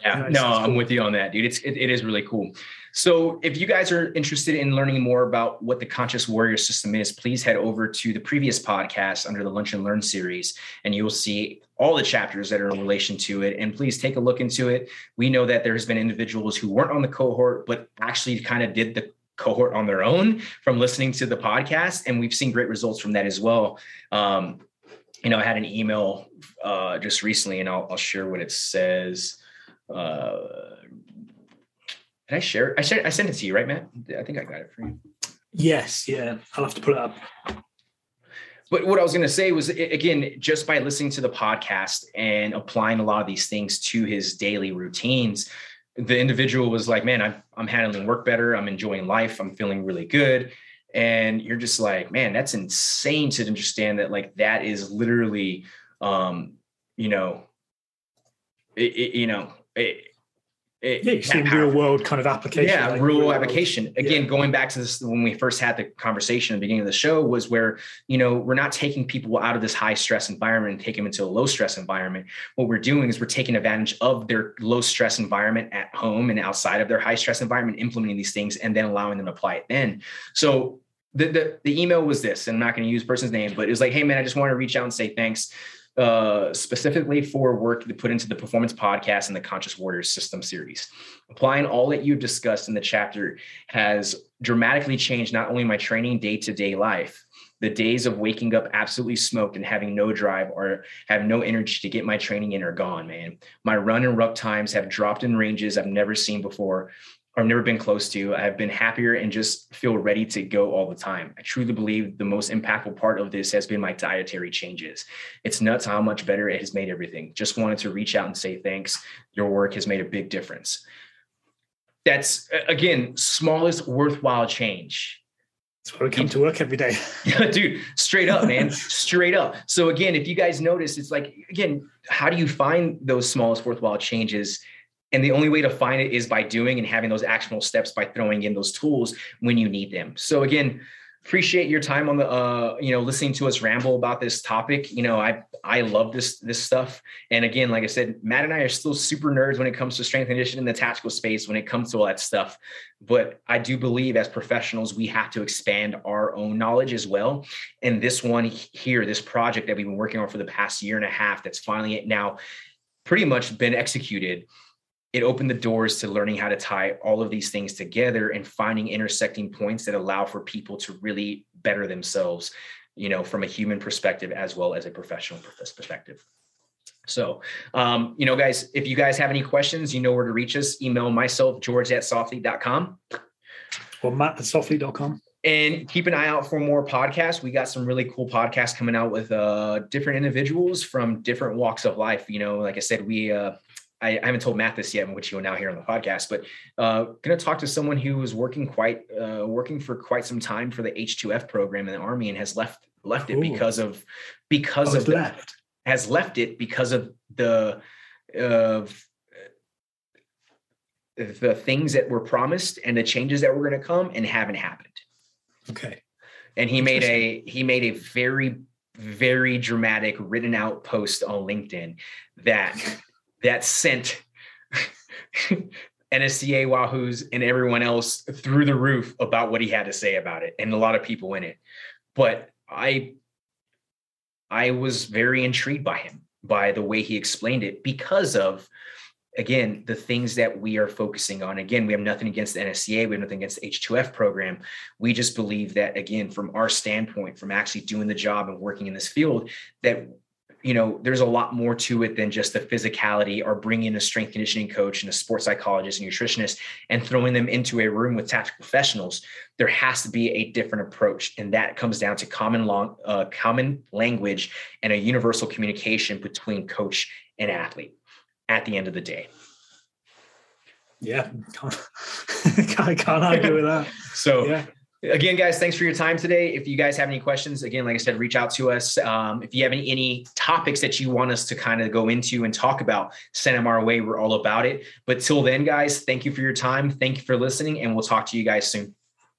Speaker 2: Yeah, no, cool. I'm with you on that, dude. It's it, it is really cool. So, if you guys are interested in learning more about what the Conscious Warrior System is, please head over to the previous podcast under the Lunch and Learn series, and you will see all the chapters that are in relation to it. And please take a look into it. We know that there has been individuals who weren't on the cohort, but actually kind of did the cohort on their own from listening to the podcast, and we've seen great results from that as well. Um, you know, I had an email uh, just recently, and I'll, I'll share what it says. Uh, did I share? I shared, I sent it to you, right, Matt? I think I got it for you.
Speaker 3: Yes, yeah. I'll have to pull it up.
Speaker 2: But what I was going to say was, again, just by listening to the podcast and applying a lot of these things to his daily routines, the individual was like, "Man, I'm I'm handling work better. I'm enjoying life. I'm feeling really good." And you're just like, "Man, that's insane to understand that. Like that is literally, um, you know, it, it, you know, it,
Speaker 3: it, yeah, you see real world kind of application.
Speaker 2: Yeah, like real, real application. Again, yeah. going back to this when we first had the conversation at the beginning of the show was where, you know, we're not taking people out of this high stress environment and take them into a low stress environment. What we're doing is we're taking advantage of their low stress environment at home and outside of their high stress environment, implementing these things and then allowing them to apply it then. So the, the, the email was this, and I'm not going to use person's name, but it was like, hey man, I just want to reach out and say thanks uh, specifically for work to put into the performance podcast and the conscious warriors system series. Applying all that you've discussed in the chapter has dramatically changed not only my training day-to-day life. The days of waking up absolutely smoked and having no drive or have no energy to get my training in are gone man. My run and ruck times have dropped in ranges i've never seen before I've never been close to. I've been happier and just feel ready to go all the time. I truly believe the most impactful part of this has been my dietary changes. It's nuts how much better it has made everything. Just wanted to reach out and say thanks. Your work has made a big difference. That's again, smallest worthwhile change.
Speaker 3: That's why we come to work every day.
Speaker 2: Dude, straight up, man. straight up. So again, if you guys notice, it's like, again, how do you find those smallest worthwhile changes? And the only way to find it is by doing and having those actionable steps by throwing in those tools when you need them. So again, appreciate your time on the uh you know listening to us ramble about this topic. You know i i love this this stuff. And again like i said matt and i are still super nerds when it comes to strength conditioning in the tactical space when it comes to all that stuff. But i do believe as professionals we have to expand our own knowledge as well. And this one here this project that we've been working on for the past year and a half that's finally now pretty much been executed it opened the doors to learning how to tie all of these things together and finding intersecting points that allow for people to really better themselves you know from a human perspective as well as a professional perspective so um, you know guys if you guys have any questions you know where to reach us email myself george at soflete.com
Speaker 3: or matt at soflete.com
Speaker 2: and keep an eye out for more podcasts. We got some really cool podcasts coming out with uh, different individuals from different walks of life. You know, like I said, we uh, I, I, haven't told Matt this yet, which you will now hear on the podcast, but uh, going to talk to someone who was working quite uh, working for quite some time for the H2F program in the Army and has left left it Ooh. because of because oh, of the, left has left it because of the of the things that were promised and the changes that were going to come and haven't happened.
Speaker 3: Okay.
Speaker 2: And he made a he made a very very dramatic written out post on LinkedIn that that sent NSCA Wahoos and everyone else through the roof about what he had to say about it, and a lot of people in it. But I, I was very intrigued by him, by the way he explained it, because of again the things that we are focusing on again we have nothing against the nsca we have nothing against the h2f program we just believe that again from our standpoint from actually doing the job and working in this field that you know, there's a lot more to it than just the physicality or bringing a strength conditioning coach and a sports psychologist and nutritionist and throwing them into a room with tactical professionals. There has to be a different approach, and that comes down to common long, uh, common language and a universal communication between coach and athlete. At the end of the day.
Speaker 3: Yeah, can't, can't argue with that.
Speaker 2: So. Yeah again guys thanks for your time today. If you guys have any questions again like i said reach out to us. Um, if you have any any topics that you want us to kind of go into and talk about send them our way. We're all about it. But till then guys thank you for your time. Thank you for listening and we'll talk to you guys soon